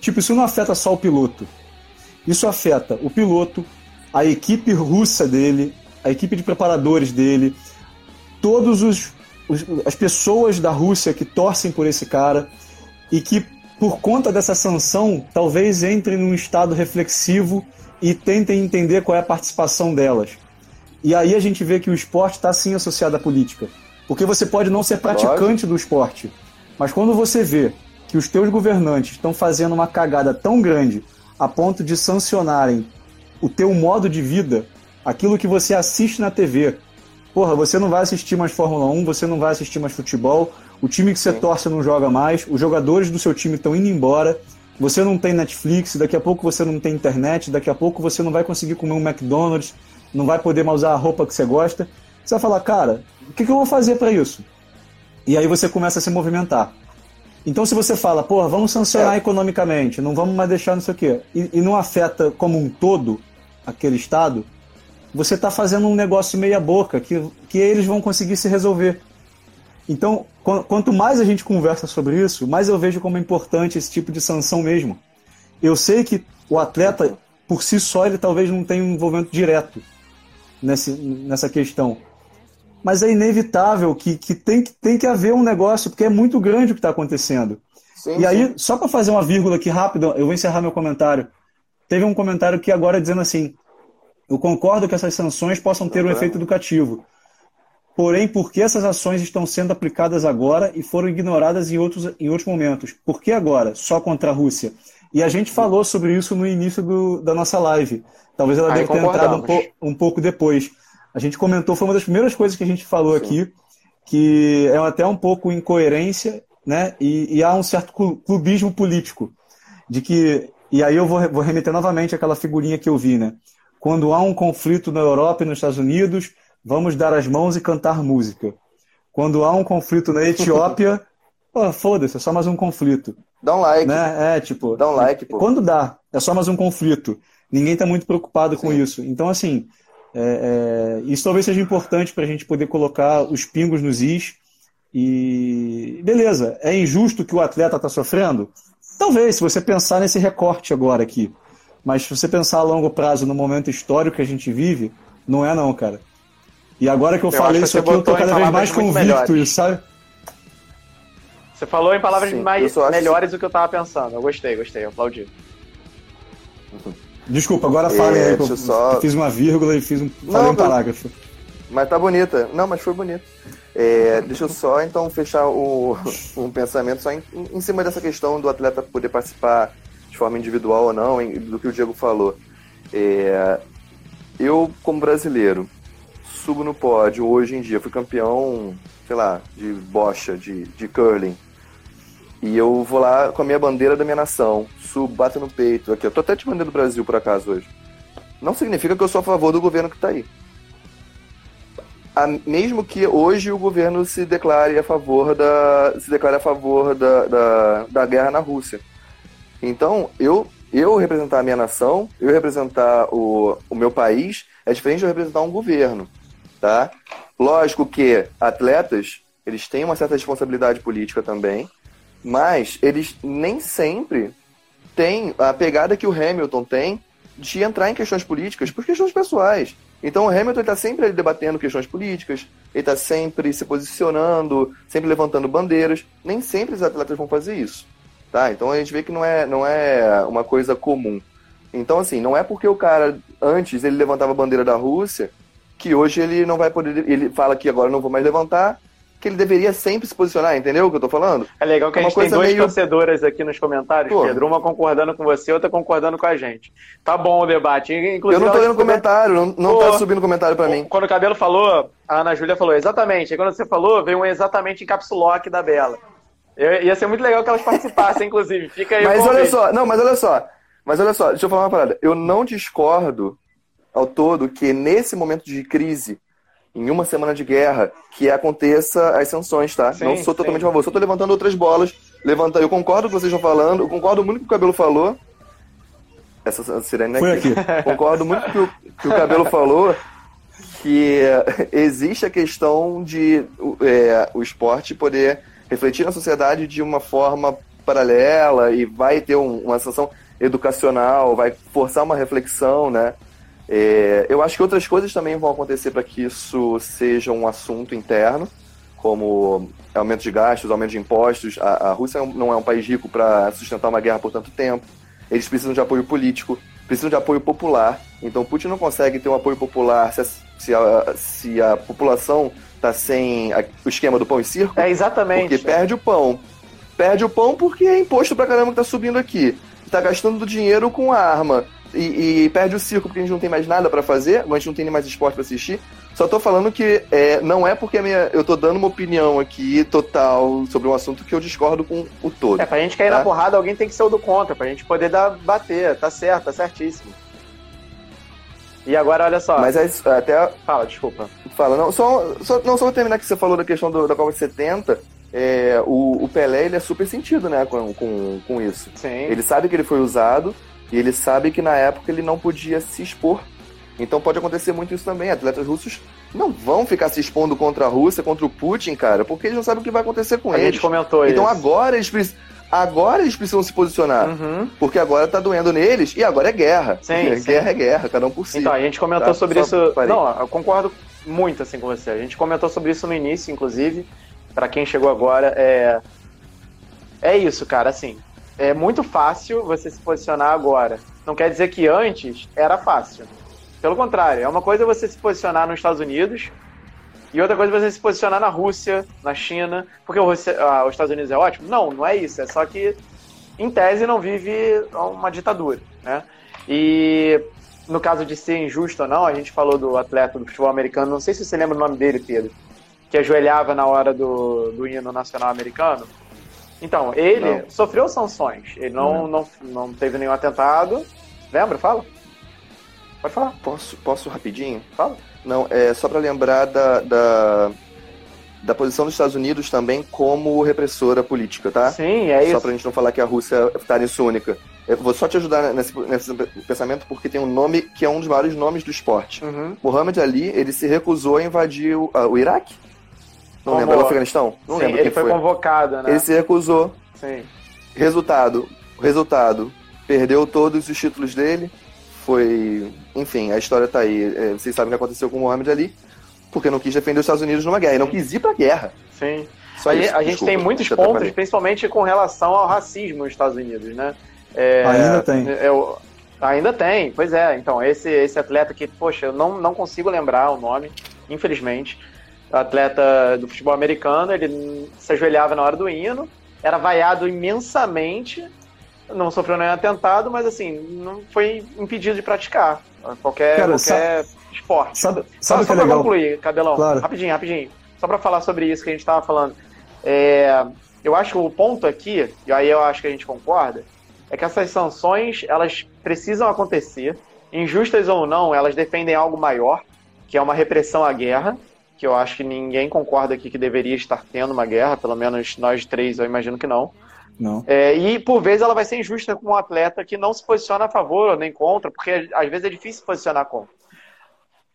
Tipo, isso não afeta só o piloto. Isso afeta o piloto, a equipe russa dele, a equipe de preparadores dele, todos os, os, as pessoas da Rússia que torcem por esse cara e que por conta dessa sanção talvez entrem num estado reflexivo e tentem entender qual é a participação delas. E aí a gente vê que o esporte está sim associado à política, porque você pode não ser praticante do esporte, mas quando você vê que os teus governantes estão fazendo uma cagada tão grande a ponto de sancionarem o teu modo de vida, aquilo que você assiste na TV. Porra, você não vai assistir mais Fórmula 1, você não vai assistir mais futebol, o time que você Sim. torce não joga mais, os jogadores do seu time estão indo embora, você não tem Netflix, daqui a pouco você não tem internet, daqui a pouco você não vai conseguir comer um McDonald's, não vai poder mais usar a roupa que você gosta. Você vai falar, cara, o que, que eu vou fazer para isso? E aí você começa a se movimentar. Então, se você fala, porra, vamos sancionar é. economicamente, não vamos mais deixar não sei o quê, e, e não afeta como um todo aquele Estado, você está fazendo um negócio meia-boca que, que eles vão conseguir se resolver. Então, quanto mais a gente conversa sobre isso, mais eu vejo como é importante esse tipo de sanção mesmo. Eu sei que o atleta, por si só, ele talvez não tenha um envolvimento direto nesse, nessa questão. Mas é inevitável que, que, tem, que tem que haver um negócio, porque é muito grande o que está acontecendo. Sim, e sim. aí, só para fazer uma vírgula aqui rápido, eu vou encerrar meu comentário. Teve um comentário aqui agora dizendo assim: Eu concordo que essas sanções possam ter um efeito educativo. Porém, por que essas ações estão sendo aplicadas agora e foram ignoradas em outros, em outros momentos? Por que agora? Só contra a Rússia? E a gente falou sobre isso no início do, da nossa live. Talvez ela deva ter entrado um, po, um, pouco depois. A gente comentou, foi uma das primeiras coisas que a gente falou Sim. aqui, que é até um pouco incoerência, né? E, e, há um certo clubismo político. De que. E aí eu vou, vou remeter novamente àquela figurinha que eu vi, né? Quando há um conflito na Europa e nos Estados Unidos, vamos dar as mãos e cantar música. Quando há um conflito na Etiópia, foda-se, é só mais um conflito. Dá um like. Né? É, tipo. Dá um like, pô. Quando dá, é só mais um conflito. Ninguém está muito preocupado Sim. com isso. Então, assim, é, é, isso talvez seja importante para a gente poder colocar os pingos nos is. E beleza, é injusto que o atleta está sofrendo? Talvez, se você pensar nesse recorte agora aqui. Mas se você pensar a longo prazo, no momento histórico que a gente vive, não é não, cara. E agora que eu, eu falei isso aqui, eu tô cada vez mais convicto, isso, sabe? Você falou em palavras Sim, mais melhores do que eu tava pensando. Eu gostei, gostei, eu aplaudi. Desculpa, agora fale é, aí, eu, só... fiz uma vírgula e fiz um, falei não, um parágrafo. Mas tá bonita. Não, mas foi bonito. É, deixa eu só então fechar o, um pensamento só em, em, cima dessa questão do atleta poder participar de forma individual ou não, em, do que o Diego falou. É, eu, como brasileiro, subo no pódio hoje em dia, fui campeão, sei lá, de bocha, de, de curling. E eu vou lá com a minha bandeira da minha nação, subo, bato no peito. Aqui, eu tô até te mandando do Brasil por acaso hoje. Não significa que eu sou a favor do governo que tá aí. A, mesmo que hoje o governo se declare a favor da se declare a favor da, da, da guerra na Rússia. Então, eu eu representar a minha nação, eu representar o, o meu país, é diferente de eu representar um governo, tá? Lógico que atletas, eles têm uma certa responsabilidade política também, mas eles nem sempre têm a pegada que o Hamilton tem de entrar em questões políticas por questões pessoais. Então o Hamilton está sempre debatendo questões políticas, ele está sempre se posicionando, sempre levantando bandeiras. Nem sempre os atletas vão fazer isso. Tá? Então a gente vê que não é, não é uma coisa comum. Então, assim, não é porque o cara antes ele levantava a bandeira da Rússia que hoje ele não vai poder. Ele fala que agora não vou mais levantar, que ele deveria sempre se posicionar, entendeu o que eu tô falando? É legal que é a gente tem duas meio... torcedoras aqui nos comentários, Pô. Pedro. Uma concordando com você, outra concordando com a gente. Tá bom o debate. Inclusive, eu não tô lendo comentário, não, não tá subindo comentário para mim. Quando o Cabelo falou, a Ana Júlia falou, exatamente. Aí quando você falou, veio um exatamente em capsulock da Bela. Eu, ia ser muito legal que elas participassem, inclusive. Fica aí Mas olha só, não, mas olha só. Mas olha só, deixa eu falar uma parada. Eu não discordo ao todo que nesse momento de crise em uma semana de guerra que aconteça as sanções, tá? Sim, não sou totalmente sim. a favor, só tô levantando outras bolas. Levanta, eu concordo com o que vocês estão falando, eu concordo muito com o que o Cabelo falou. Essa sirene aqui. aqui. Concordo muito com o que o Cabelo falou, que existe a questão de é, o esporte poder refletir na sociedade de uma forma paralela e vai ter um, uma sanção educacional, vai forçar uma reflexão, né? É, eu acho que outras coisas também vão acontecer para que isso seja um assunto interno, como aumento de gastos, aumento de impostos. A, a Rússia não é um país rico para sustentar uma guerra por tanto tempo. Eles precisam de apoio político, precisam de apoio popular. Então Putin não consegue ter um apoio popular se a, se a, se a população está sem a, o esquema do pão e circo. É exatamente. Porque perde o pão. Perde o pão porque é imposto pra caramba que está subindo aqui. Está gastando dinheiro com arma e, e, perde o circo porque a gente não tem mais nada para fazer, a gente não tem nem mais esporte para assistir. Só tô falando que é, não é porque minha, eu tô dando uma opinião aqui total sobre um assunto que eu discordo com o todo. É, pra gente cair tá? na porrada, alguém tem que ser o do contra, pra gente poder dar, bater, tá certo, tá certíssimo. E agora, olha só. Mas é, até. Fala, desculpa. Fala, não, só, só, não, só vou terminar que você falou da questão do, da Copa 70. É, o, o Pelé ele é super sentido, né, com, com, com isso. Sim. Ele sabe que ele foi usado, e ele sabe que na época ele não podia se expor. Então pode acontecer muito isso também. Atletas russos não vão ficar se expondo contra a Rússia, contra o Putin, cara, porque eles não sabem o que vai acontecer com a eles. A gente comentou então isso. agora eles Agora eles precisam se posicionar. Uhum. Porque agora tá doendo neles e agora é guerra. Sim, guerra sim. é guerra, cada um por si. Então, a gente comentou tá? sobre Só isso. Parei. Não, eu concordo muito assim com você. A gente comentou sobre isso no início, inclusive. Para quem chegou agora, é é isso, cara, assim, é muito fácil você se posicionar agora. Não quer dizer que antes era fácil. Pelo contrário, é uma coisa você se posicionar nos Estados Unidos e outra coisa você se posicionar na Rússia, na China, porque Rússia, ah, os Estados Unidos é ótimo? Não, não é isso. É só que, em tese, não vive uma ditadura, né? E no caso de ser injusto ou não, a gente falou do atleta do futebol americano, não sei se você lembra o nome dele, Pedro, que ajoelhava na hora do, do hino nacional americano. Então, ele não. sofreu sanções. Ele não, não, não teve nenhum atentado. Lembra? Fala. Pode falar. Posso, posso rapidinho? Fala. Não, é só para lembrar da, da, da, posição dos Estados Unidos também como repressora política, tá? Sim, é isso. Só pra gente não falar que a Rússia está nisso única. Eu vou só te ajudar nesse, nesse pensamento porque tem um nome que é um dos maiores nomes do esporte. Uhum. Muhammad Ali, ele se recusou a invadir o, uh, o Iraque? Não lembro, o Afeganistão? Não Sim, lembro ele foi, foi, convocado, né? Ele se recusou. Sim. Resultado, resultado, perdeu todos os títulos dele, foi... Enfim, a história tá aí. É, vocês sabem o que aconteceu com o Muhammad Ali, porque não quis defender os Estados Unidos numa guerra, e não quis ir pra guerra. Sim. Só a, isso, a gente tem muitos pontos, principalmente com relação ao racismo nos Estados Unidos, né? É, ainda tem. É, ainda tem, pois é. Então, esse, esse atleta que, poxa, eu não, não consigo lembrar o nome, infelizmente atleta do futebol americano, ele se ajoelhava na hora do hino, era vaiado imensamente, não sofreu nenhum atentado, mas assim, não foi impedido de praticar qualquer, Cara, qualquer sabe, esporte. Sabe, sabe só, só é pra concluir, Cabelão, claro. rapidinho, rapidinho. Só para falar sobre isso que a gente estava falando. É, eu acho que o ponto aqui, e aí eu acho que a gente concorda, é que essas sanções, elas precisam acontecer, injustas ou não, elas defendem algo maior, que é uma repressão à guerra, que eu acho que ninguém concorda aqui que deveria estar tendo uma guerra, pelo menos nós três eu imagino que não. Não. É, e por vezes ela vai ser injusta com um atleta que não se posiciona a favor ou nem contra, porque às vezes é difícil se posicionar contra.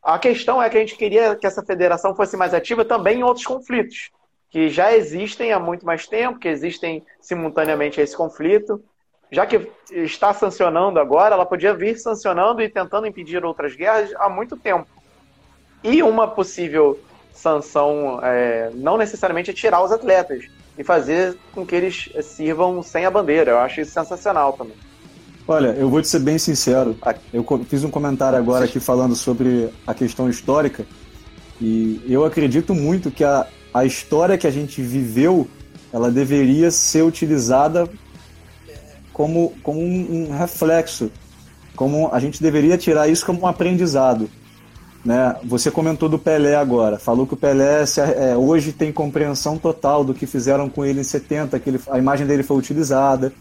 A questão é que a gente queria que essa federação fosse mais ativa também em outros conflitos, que já existem há muito mais tempo, que existem simultaneamente a esse conflito. Já que está sancionando agora, ela podia vir sancionando e tentando impedir outras guerras há muito tempo. E uma possível sanção é, não necessariamente é tirar os atletas e fazer com que eles sirvam sem a bandeira. Eu acho isso sensacional também. Olha, eu vou te ser bem sincero. Eu fiz um comentário agora aqui falando sobre a questão histórica e eu acredito muito que a, a história que a gente viveu ela deveria ser utilizada como, como um, um reflexo, como a gente deveria tirar isso como um aprendizado. Né? Você comentou do Pelé agora, falou que o Pelé se, é, hoje tem compreensão total do que fizeram com ele em 70, que ele, a imagem dele foi utilizada.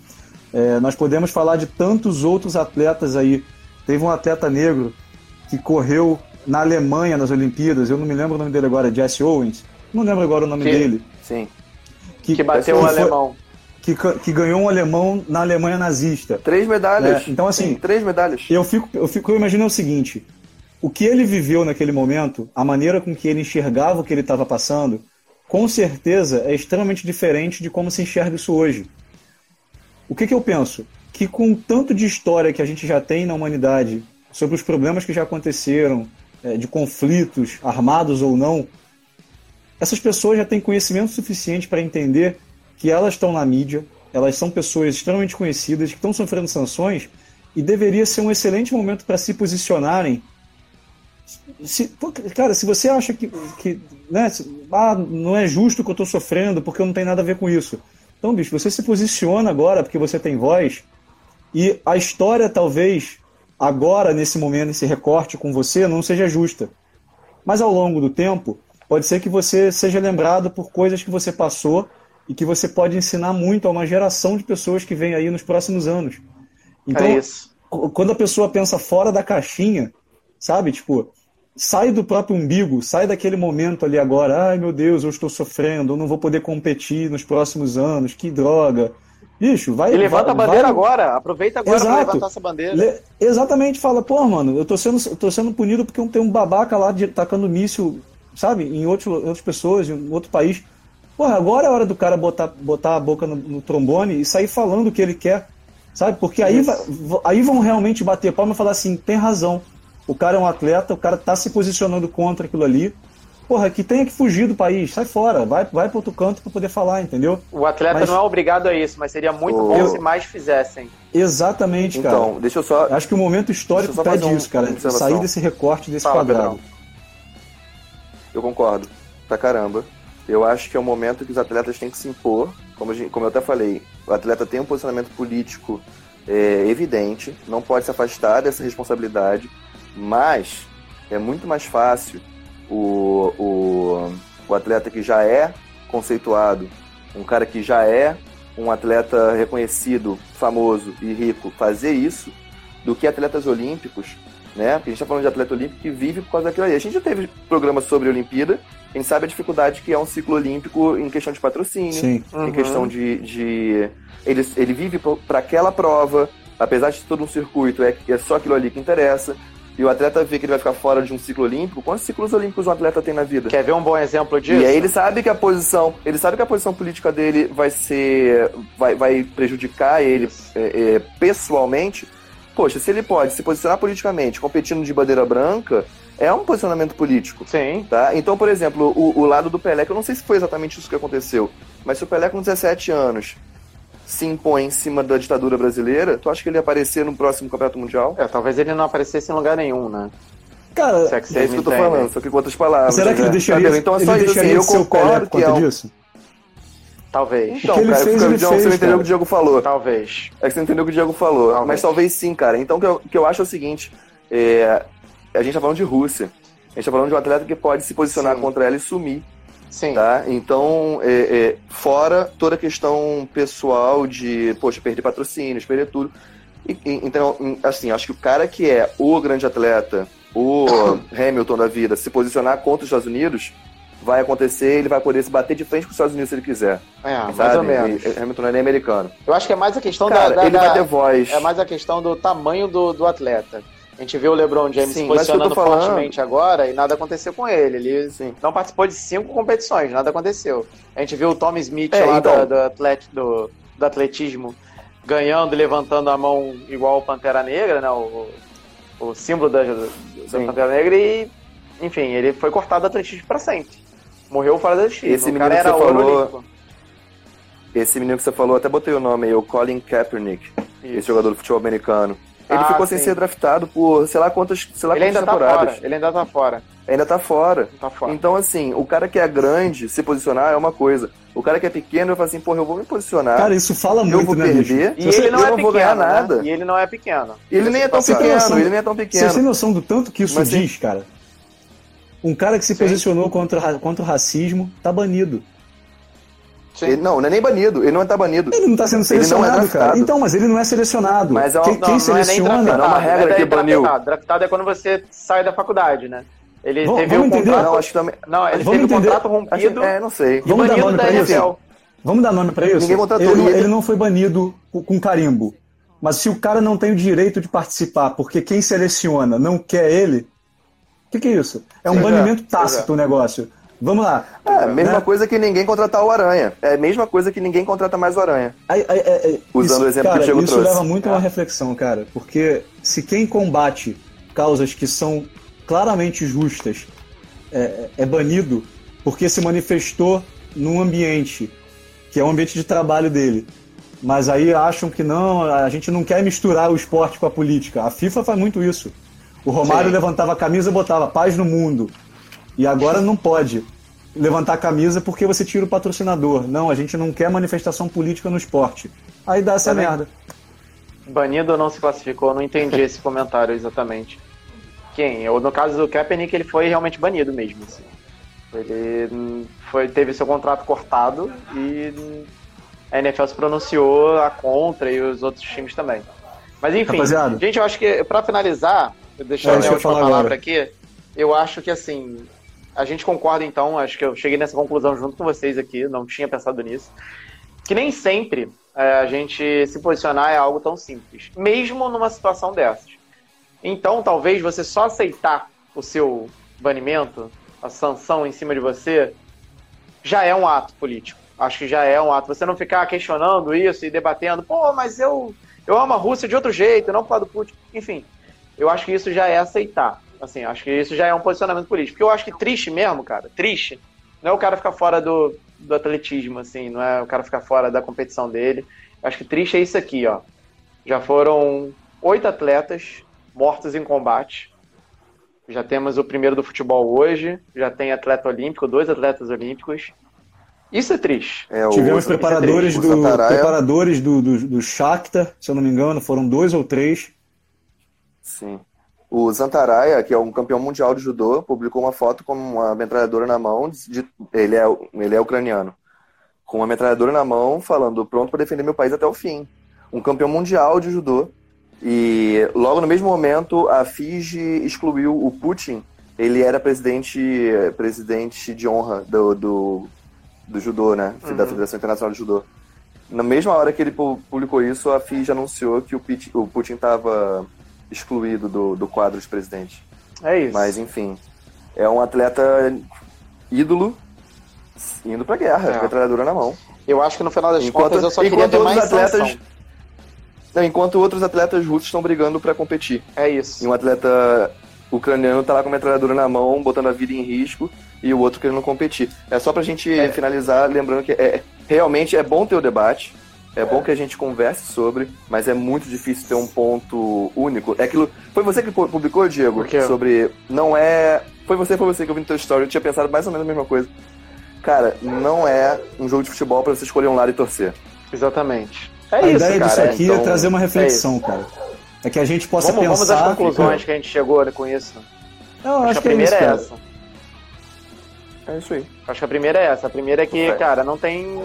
É, nós podemos falar de tantos outros atletas aí. Teve um atleta negro que correu na Alemanha nas Olimpíadas, eu não me lembro o nome dele agora, Jesse Owens, não lembro agora o nome dele. Sim. Que, que bateu um alemão. Que, que, ganhou um alemão na Alemanha nazista. Três medalhas. É, então, assim. Sim, três medalhas. Eu fico, eu fico, eu imagino o seguinte: o que ele viveu naquele momento, a maneira com que ele enxergava o que ele estava passando, com certeza é extremamente diferente de como se enxerga isso hoje. O que, que eu penso? Que com tanto de história que a gente já tem na humanidade, sobre os problemas que já aconteceram, é, de conflitos, armados ou não, essas pessoas já têm conhecimento suficiente para entender que elas estão na mídia, elas são pessoas extremamente conhecidas, que estão sofrendo sanções, e deveria ser um excelente momento para se posicionarem se, cara, se você acha que, que né, ah, não é justo que eu estou sofrendo porque eu não tenho nada a ver com isso. Então, bicho, você se posiciona agora porque você tem voz e a história talvez agora, nesse momento, esse recorte com você não seja justa. Mas ao longo do tempo, pode ser que você seja lembrado por coisas que você passou e que você pode ensinar muito a uma geração de pessoas que vem aí nos próximos anos. Então, é quando a pessoa pensa fora da caixinha, sabe? Tipo, sai do próprio umbigo, sai daquele momento ali agora, ai meu Deus, eu estou sofrendo, eu não vou poder competir nos próximos anos, que droga. Bicho, vai. E levanta vai, a bandeira vai... agora, aproveita agora Exato. pra levantar essa bandeira. Le... Exatamente, fala, pô, mano, eu tô sendo, eu tô sendo punido porque tem um babaca lá de, tacando míssil, sabe, em outro, outras pessoas, em outro país. Porra, agora é hora do cara botar, botar a boca no, no trombone e sair falando o que ele quer, sabe? Porque aí, vai, aí vão realmente bater palma e falar assim: tem razão o cara é um atleta, o cara está se posicionando contra aquilo ali. porra, que tenha que fugir do país, sai fora, vai, vai para outro canto para poder falar, entendeu? O atleta mas... não é obrigado a isso, mas seria muito bom eu... se mais fizessem. Exatamente, cara. Então, deixa eu só. Acho que o momento histórico pede um, isso, cara. Sair desse recorte, desse Fala, quadrado. Pedrão. Eu concordo, pra caramba. Eu acho que é o momento que os atletas têm que se impor. Como, gente, como eu até falei, o atleta tem um posicionamento político é, evidente, não pode se afastar dessa responsabilidade, mas é muito mais fácil o, o, o atleta que já é conceituado, um cara que já é um atleta reconhecido, famoso e rico fazer isso, do que atletas olímpicos, né? Porque a gente está falando de atleta olímpico que vive por causa daquilo ali. A gente já teve programa sobre a Olimpíada, a gente sabe a dificuldade que é um ciclo olímpico em questão de patrocínio, uhum. em questão de, de... Ele, ele vive para aquela prova, apesar de todo um circuito, é, é só aquilo ali que interessa e o atleta vê que ele vai ficar fora de um ciclo olímpico, quantos ciclos olímpicos um atleta tem na vida? Quer ver um bom exemplo disso? E aí ele sabe que a posição, ele sabe que a posição política dele vai ser, vai, vai prejudicar ele é, é, pessoalmente. Poxa, se ele pode se posicionar politicamente, competindo de bandeira branca, é um posicionamento político. Sim. Tá? Então, por exemplo, o, o lado do Pelé, que eu não sei se foi exatamente isso que aconteceu, mas se o Pelé com 17 anos se impõe em cima da ditadura brasileira, tu acha que ele ia aparecer no próximo Campeonato Mundial? É, talvez ele não aparecesse em lugar nenhum, né? Cara, é, que é isso que eu tô falando, só que com outras palavras. Será que ele né? deixaria, então, é só ele isso, assim, eu concordo que é um... disso? Talvez. Então, cara, fez, porque, John, fez, você não entendeu o que o Diego falou. Talvez. É que você não entendeu o que o Diego falou. Talvez. Mas talvez sim, cara. Então, o que eu, que eu acho é o seguinte: é, a gente tá falando de Rússia. A gente tá falando de um atleta que pode se posicionar sim. contra ela e sumir. Sim. Tá? Então, é, é, fora toda a questão pessoal de, poxa, perder patrocínios, perder tudo. E, então, assim, acho que o cara que é o grande atleta, o Hamilton da vida, se posicionar contra os Estados Unidos, vai acontecer, ele vai poder se bater de frente com os Estados Unidos se ele quiser. É, sabe? mais ou menos. Hamilton não é nem americano. Eu acho que é mais a questão Cara, da, da, Ele vai ter voz. É mais a questão do tamanho do, do atleta. A gente vê o LeBron James Sim, posicionando fortemente agora e nada aconteceu com ele. Ele Sim. não participou de cinco competições, nada aconteceu. A gente viu o Tom Smith é, lá então... do, do, atlet, do, do, atletismo ganhando e levantando a mão igual o Pantera Negra, né? O, o símbolo da, da Pantera Negra e, enfim, ele foi cortado do atletismo para sempre. Morreu fora da atletismo. Esse o cara era falou... Esse menino que você falou, até botei o nome aí, o Colin Kaepernick, Isso. esse jogador de futebol americano. Ele ah, ficou sim. sem ser draftado por sei lá quantas, sei lá ele quantas ainda temporadas. Tá fora. Ele ainda tá fora. Ainda tá fora. tá fora. Então, assim, o cara que é grande, se posicionar é uma coisa. O cara que é pequeno, eu falo assim, porra, eu vou me posicionar. Cara, isso fala muito, eu vou né, perder, E ele não eu é não pequeno, vou ganhar né? nada. E ele não é pequeno. Ele nem é tão pequeno, noção, ele nem é tão pequeno. Você tem noção do tanto que isso Mas, diz, cara? Um cara que se Sim. posicionou contra, contra o racismo tá banido. Ele, não, não é nem banido, ele não está banido. Ele não está sendo selecionado, é cara. Então, mas ele não é selecionado. Mas é quem, não, quem seleciona. Não é, não é uma regra é que baniu. Draftado. draftado é quando você sai da faculdade, né? Ele vamos, teve vamos um entender. contrato. Não, acho que também... não ele vamos teve um contrato rompido. Acho, é, não sei. Vamos dar nome para isso. Vamos dar nome para isso. Ninguém contratou ele, ele não foi banido com carimbo. Mas se o cara não tem o direito de participar porque quem seleciona não quer ele, o que, que, é isso? É um Sim, banimento é, tácito o negócio. Vamos lá. É a mesma né? coisa que ninguém contratar o Aranha. É a mesma coisa que ninguém contrata mais o Aranha. Aí, aí, aí, Usando isso, o exemplo cara, que o Diego isso trouxe. leva muito a uma reflexão, cara. Porque se quem combate causas que são claramente justas é, é banido porque se manifestou num ambiente que é o ambiente de trabalho dele. Mas aí acham que não, a gente não quer misturar o esporte com a política. A FIFA faz muito isso. O Romário Sim. levantava a camisa e botava paz no mundo. E agora não pode levantar a camisa porque você tira o patrocinador. Não, a gente não quer manifestação política no esporte. Aí dá essa Também. merda. Banido ou não se classificou? Eu não entendi esse comentário exatamente. Quem? Eu, no caso do Kaepernick, ele foi realmente banido mesmo. Assim. Ele foi, teve seu contrato cortado e a NFL se pronunciou a contra e os outros times também. Mas enfim, Rapaziada. gente, eu acho que para finalizar, deixar é, a última palavra agora. aqui, eu acho que assim, a gente concorda então, acho que eu cheguei nessa conclusão junto com vocês aqui, não tinha pensado nisso, que nem sempre é, a gente se posicionar é algo tão simples, mesmo numa situação dessas. Então, talvez você só aceitar o seu banimento, a sanção em cima de você, já é um ato político. Acho que já é um ato. Você não ficar questionando isso e debatendo, pô, mas eu, eu amo a Rússia de outro jeito, não por causa do Putin. Enfim, eu acho que isso já é aceitar Assim, acho que isso já é um posicionamento político. Porque eu acho que triste mesmo, cara, triste, não é o cara ficar fora do, do atletismo, assim, não é o cara ficar fora da competição dele. Eu acho que triste é isso aqui, ó. Já foram oito atletas mortos em combate. Já temos o primeiro do futebol hoje, já tem atleta olímpico, dois atletas olímpicos. Isso é triste. É, Tivemos preparadores, é do, preparadores do, do, do Shakhtar, se eu não me engano, foram dois ou três. Sim. O Zantaraia, que é um campeão mundial de judô, publicou uma foto com uma metralhadora na mão. De, ele, é, ele é ucraniano. Com uma metralhadora na mão, falando: pronto para defender meu país até o fim. Um campeão mundial de judô. E logo no mesmo momento, a Fiji excluiu o Putin. Ele era presidente, presidente de honra do, do, do judô, né? Uhum. Da Federação Internacional de Judô. Na mesma hora que ele publicou isso, a Fiji anunciou que o Putin estava excluído do, do quadro de presidente. É isso. Mas, enfim, é um atleta ídolo indo pra guerra, é. metralhadora na mão. Eu acho que no final das enquanto, contas eu só queria ver mais atletas, não, Enquanto outros atletas russos estão brigando para competir. É isso. E um atleta ucraniano tá lá com a metralhadora na mão, botando a vida em risco, e o outro querendo competir. É só pra gente é. finalizar, lembrando que é, realmente é bom ter o debate, é bom que a gente converse sobre, mas é muito difícil ter um ponto único. É aquilo. Foi você que publicou, Diego? Sobre. Não é. Foi você, foi você que eu vi no teu story. Eu tinha pensado mais ou menos a mesma coisa. Cara, não é um jogo de futebol para você escolher um lado e torcer. Exatamente. É a isso, ideia cara, disso aqui é, então, é trazer uma reflexão, é cara. É que a gente possa vamos, pensar. Vamos às conclusões que... que a gente chegou com isso. Não, acho, acho que a primeira é, isso, é essa. É isso aí. Acho que a primeira é essa. A primeira é que, cara, não tem,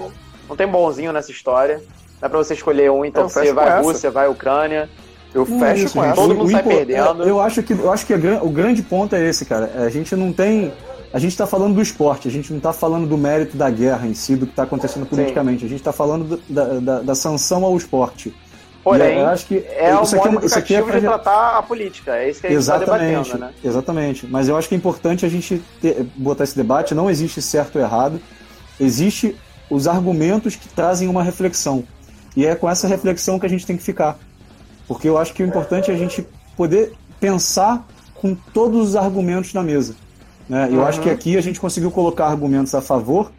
não tem bonzinho nessa história. Dá pra você escolher um, então você vai Rússia, vai Ucrânia. Eu não fecho isso, com essa. Todo mundo sai perdendo. Eu acho que, eu acho que o grande ponto é esse, cara. A gente não tem. A gente está falando do esporte, a gente não está falando do mérito da guerra em si, do que está acontecendo politicamente. Sim. A gente está falando da, da, da, sanção ao esporte. Porém, acho que é o modo é, isso aqui é pra... de tratar a política. É isso que a gente está debatendo, né? Exatamente. Mas eu acho que é importante a gente ter, botar esse debate. Não existe certo ou errado. Existe os argumentos que trazem uma reflexão. E é com essa reflexão que a gente tem que ficar. Porque eu acho que o importante é a gente poder pensar com todos os argumentos na mesa. Né? Eu uhum. acho que aqui a gente conseguiu colocar argumentos a favor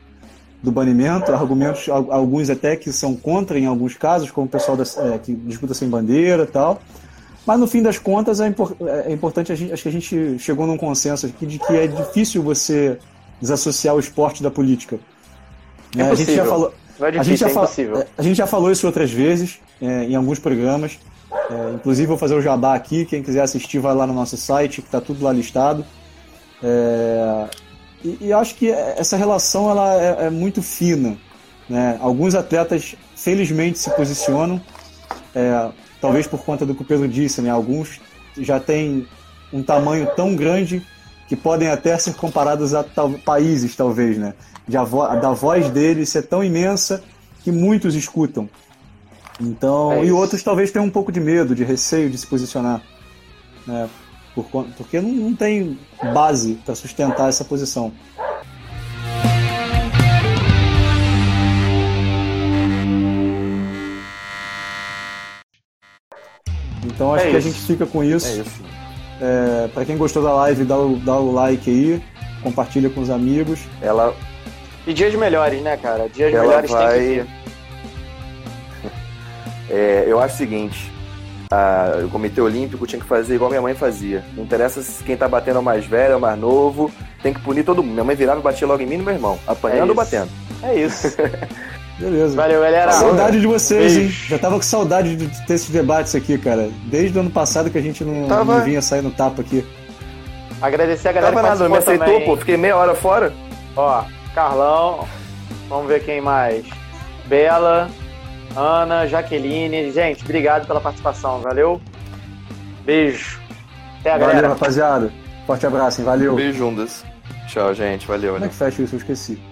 do banimento, argumentos, alguns até que são contra em alguns casos, como o pessoal da, é, que disputa sem bandeira e tal. Mas no fim das contas é, impor, é importante, a gente, acho que a gente chegou num consenso aqui de que é difícil você desassociar o esporte da política. É, a gente já falou, é difícil, gente já é a gente já falou isso outras vezes, é, em alguns programas. É, inclusive, vou fazer o jabá aqui. Quem quiser assistir, vai lá no nosso site, que está tudo lá listado. É, e, e, acho que essa relação ela é, é muito fina. Né? Alguns atletas, felizmente, se posicionam, é, talvez por conta do que o Pedro disse. Né? Alguns já têm um tamanho tão grande que podem até ser comparados a tal, países, talvez, né? Vo da voz dele ser tão imensa que muitos escutam. Então, é e outros talvez tenham um pouco de medo, de receio de se posicionar, né? Por, porque não, não tem base para sustentar essa posição. Então acho é que a gente fica com isso. É isso. É, para quem gostou da live, dá o, dá o like aí, compartilha com os amigos. Ela e dias melhores, né, cara? Dias Ela melhores vai... tem que vir. É, eu acho o seguinte, a, o Comitê Olímpico tinha que fazer igual minha mãe fazia. Não interessa se quem tá batendo é o mais velho, é o mais novo, tem que punir todo mundo. Minha mãe virava e batia logo em mim e no meu irmão, apanhando é ou batendo. É isso. Beleza. Valeu, galera. Saudade de vocês, Beijo. hein? Já tava com saudade de ter esses debates aqui, cara. Desde o ano passado que a gente não, tava... não vinha sair no tapa aqui. Agradecer a galera tava que nada, me aceitou, também. pô. Fiquei meia hora fora. Ó, Carlão, vamos ver quem mais. Bela, Ana, Jaqueline. Gente, obrigado pela participação, valeu? Beijo. Até a valeu, galera. rapaziada. Forte abraço, hein? Valeu. Beijo, juntas. Tchau, gente. Valeu. Como é que fecha isso? Eu esqueci.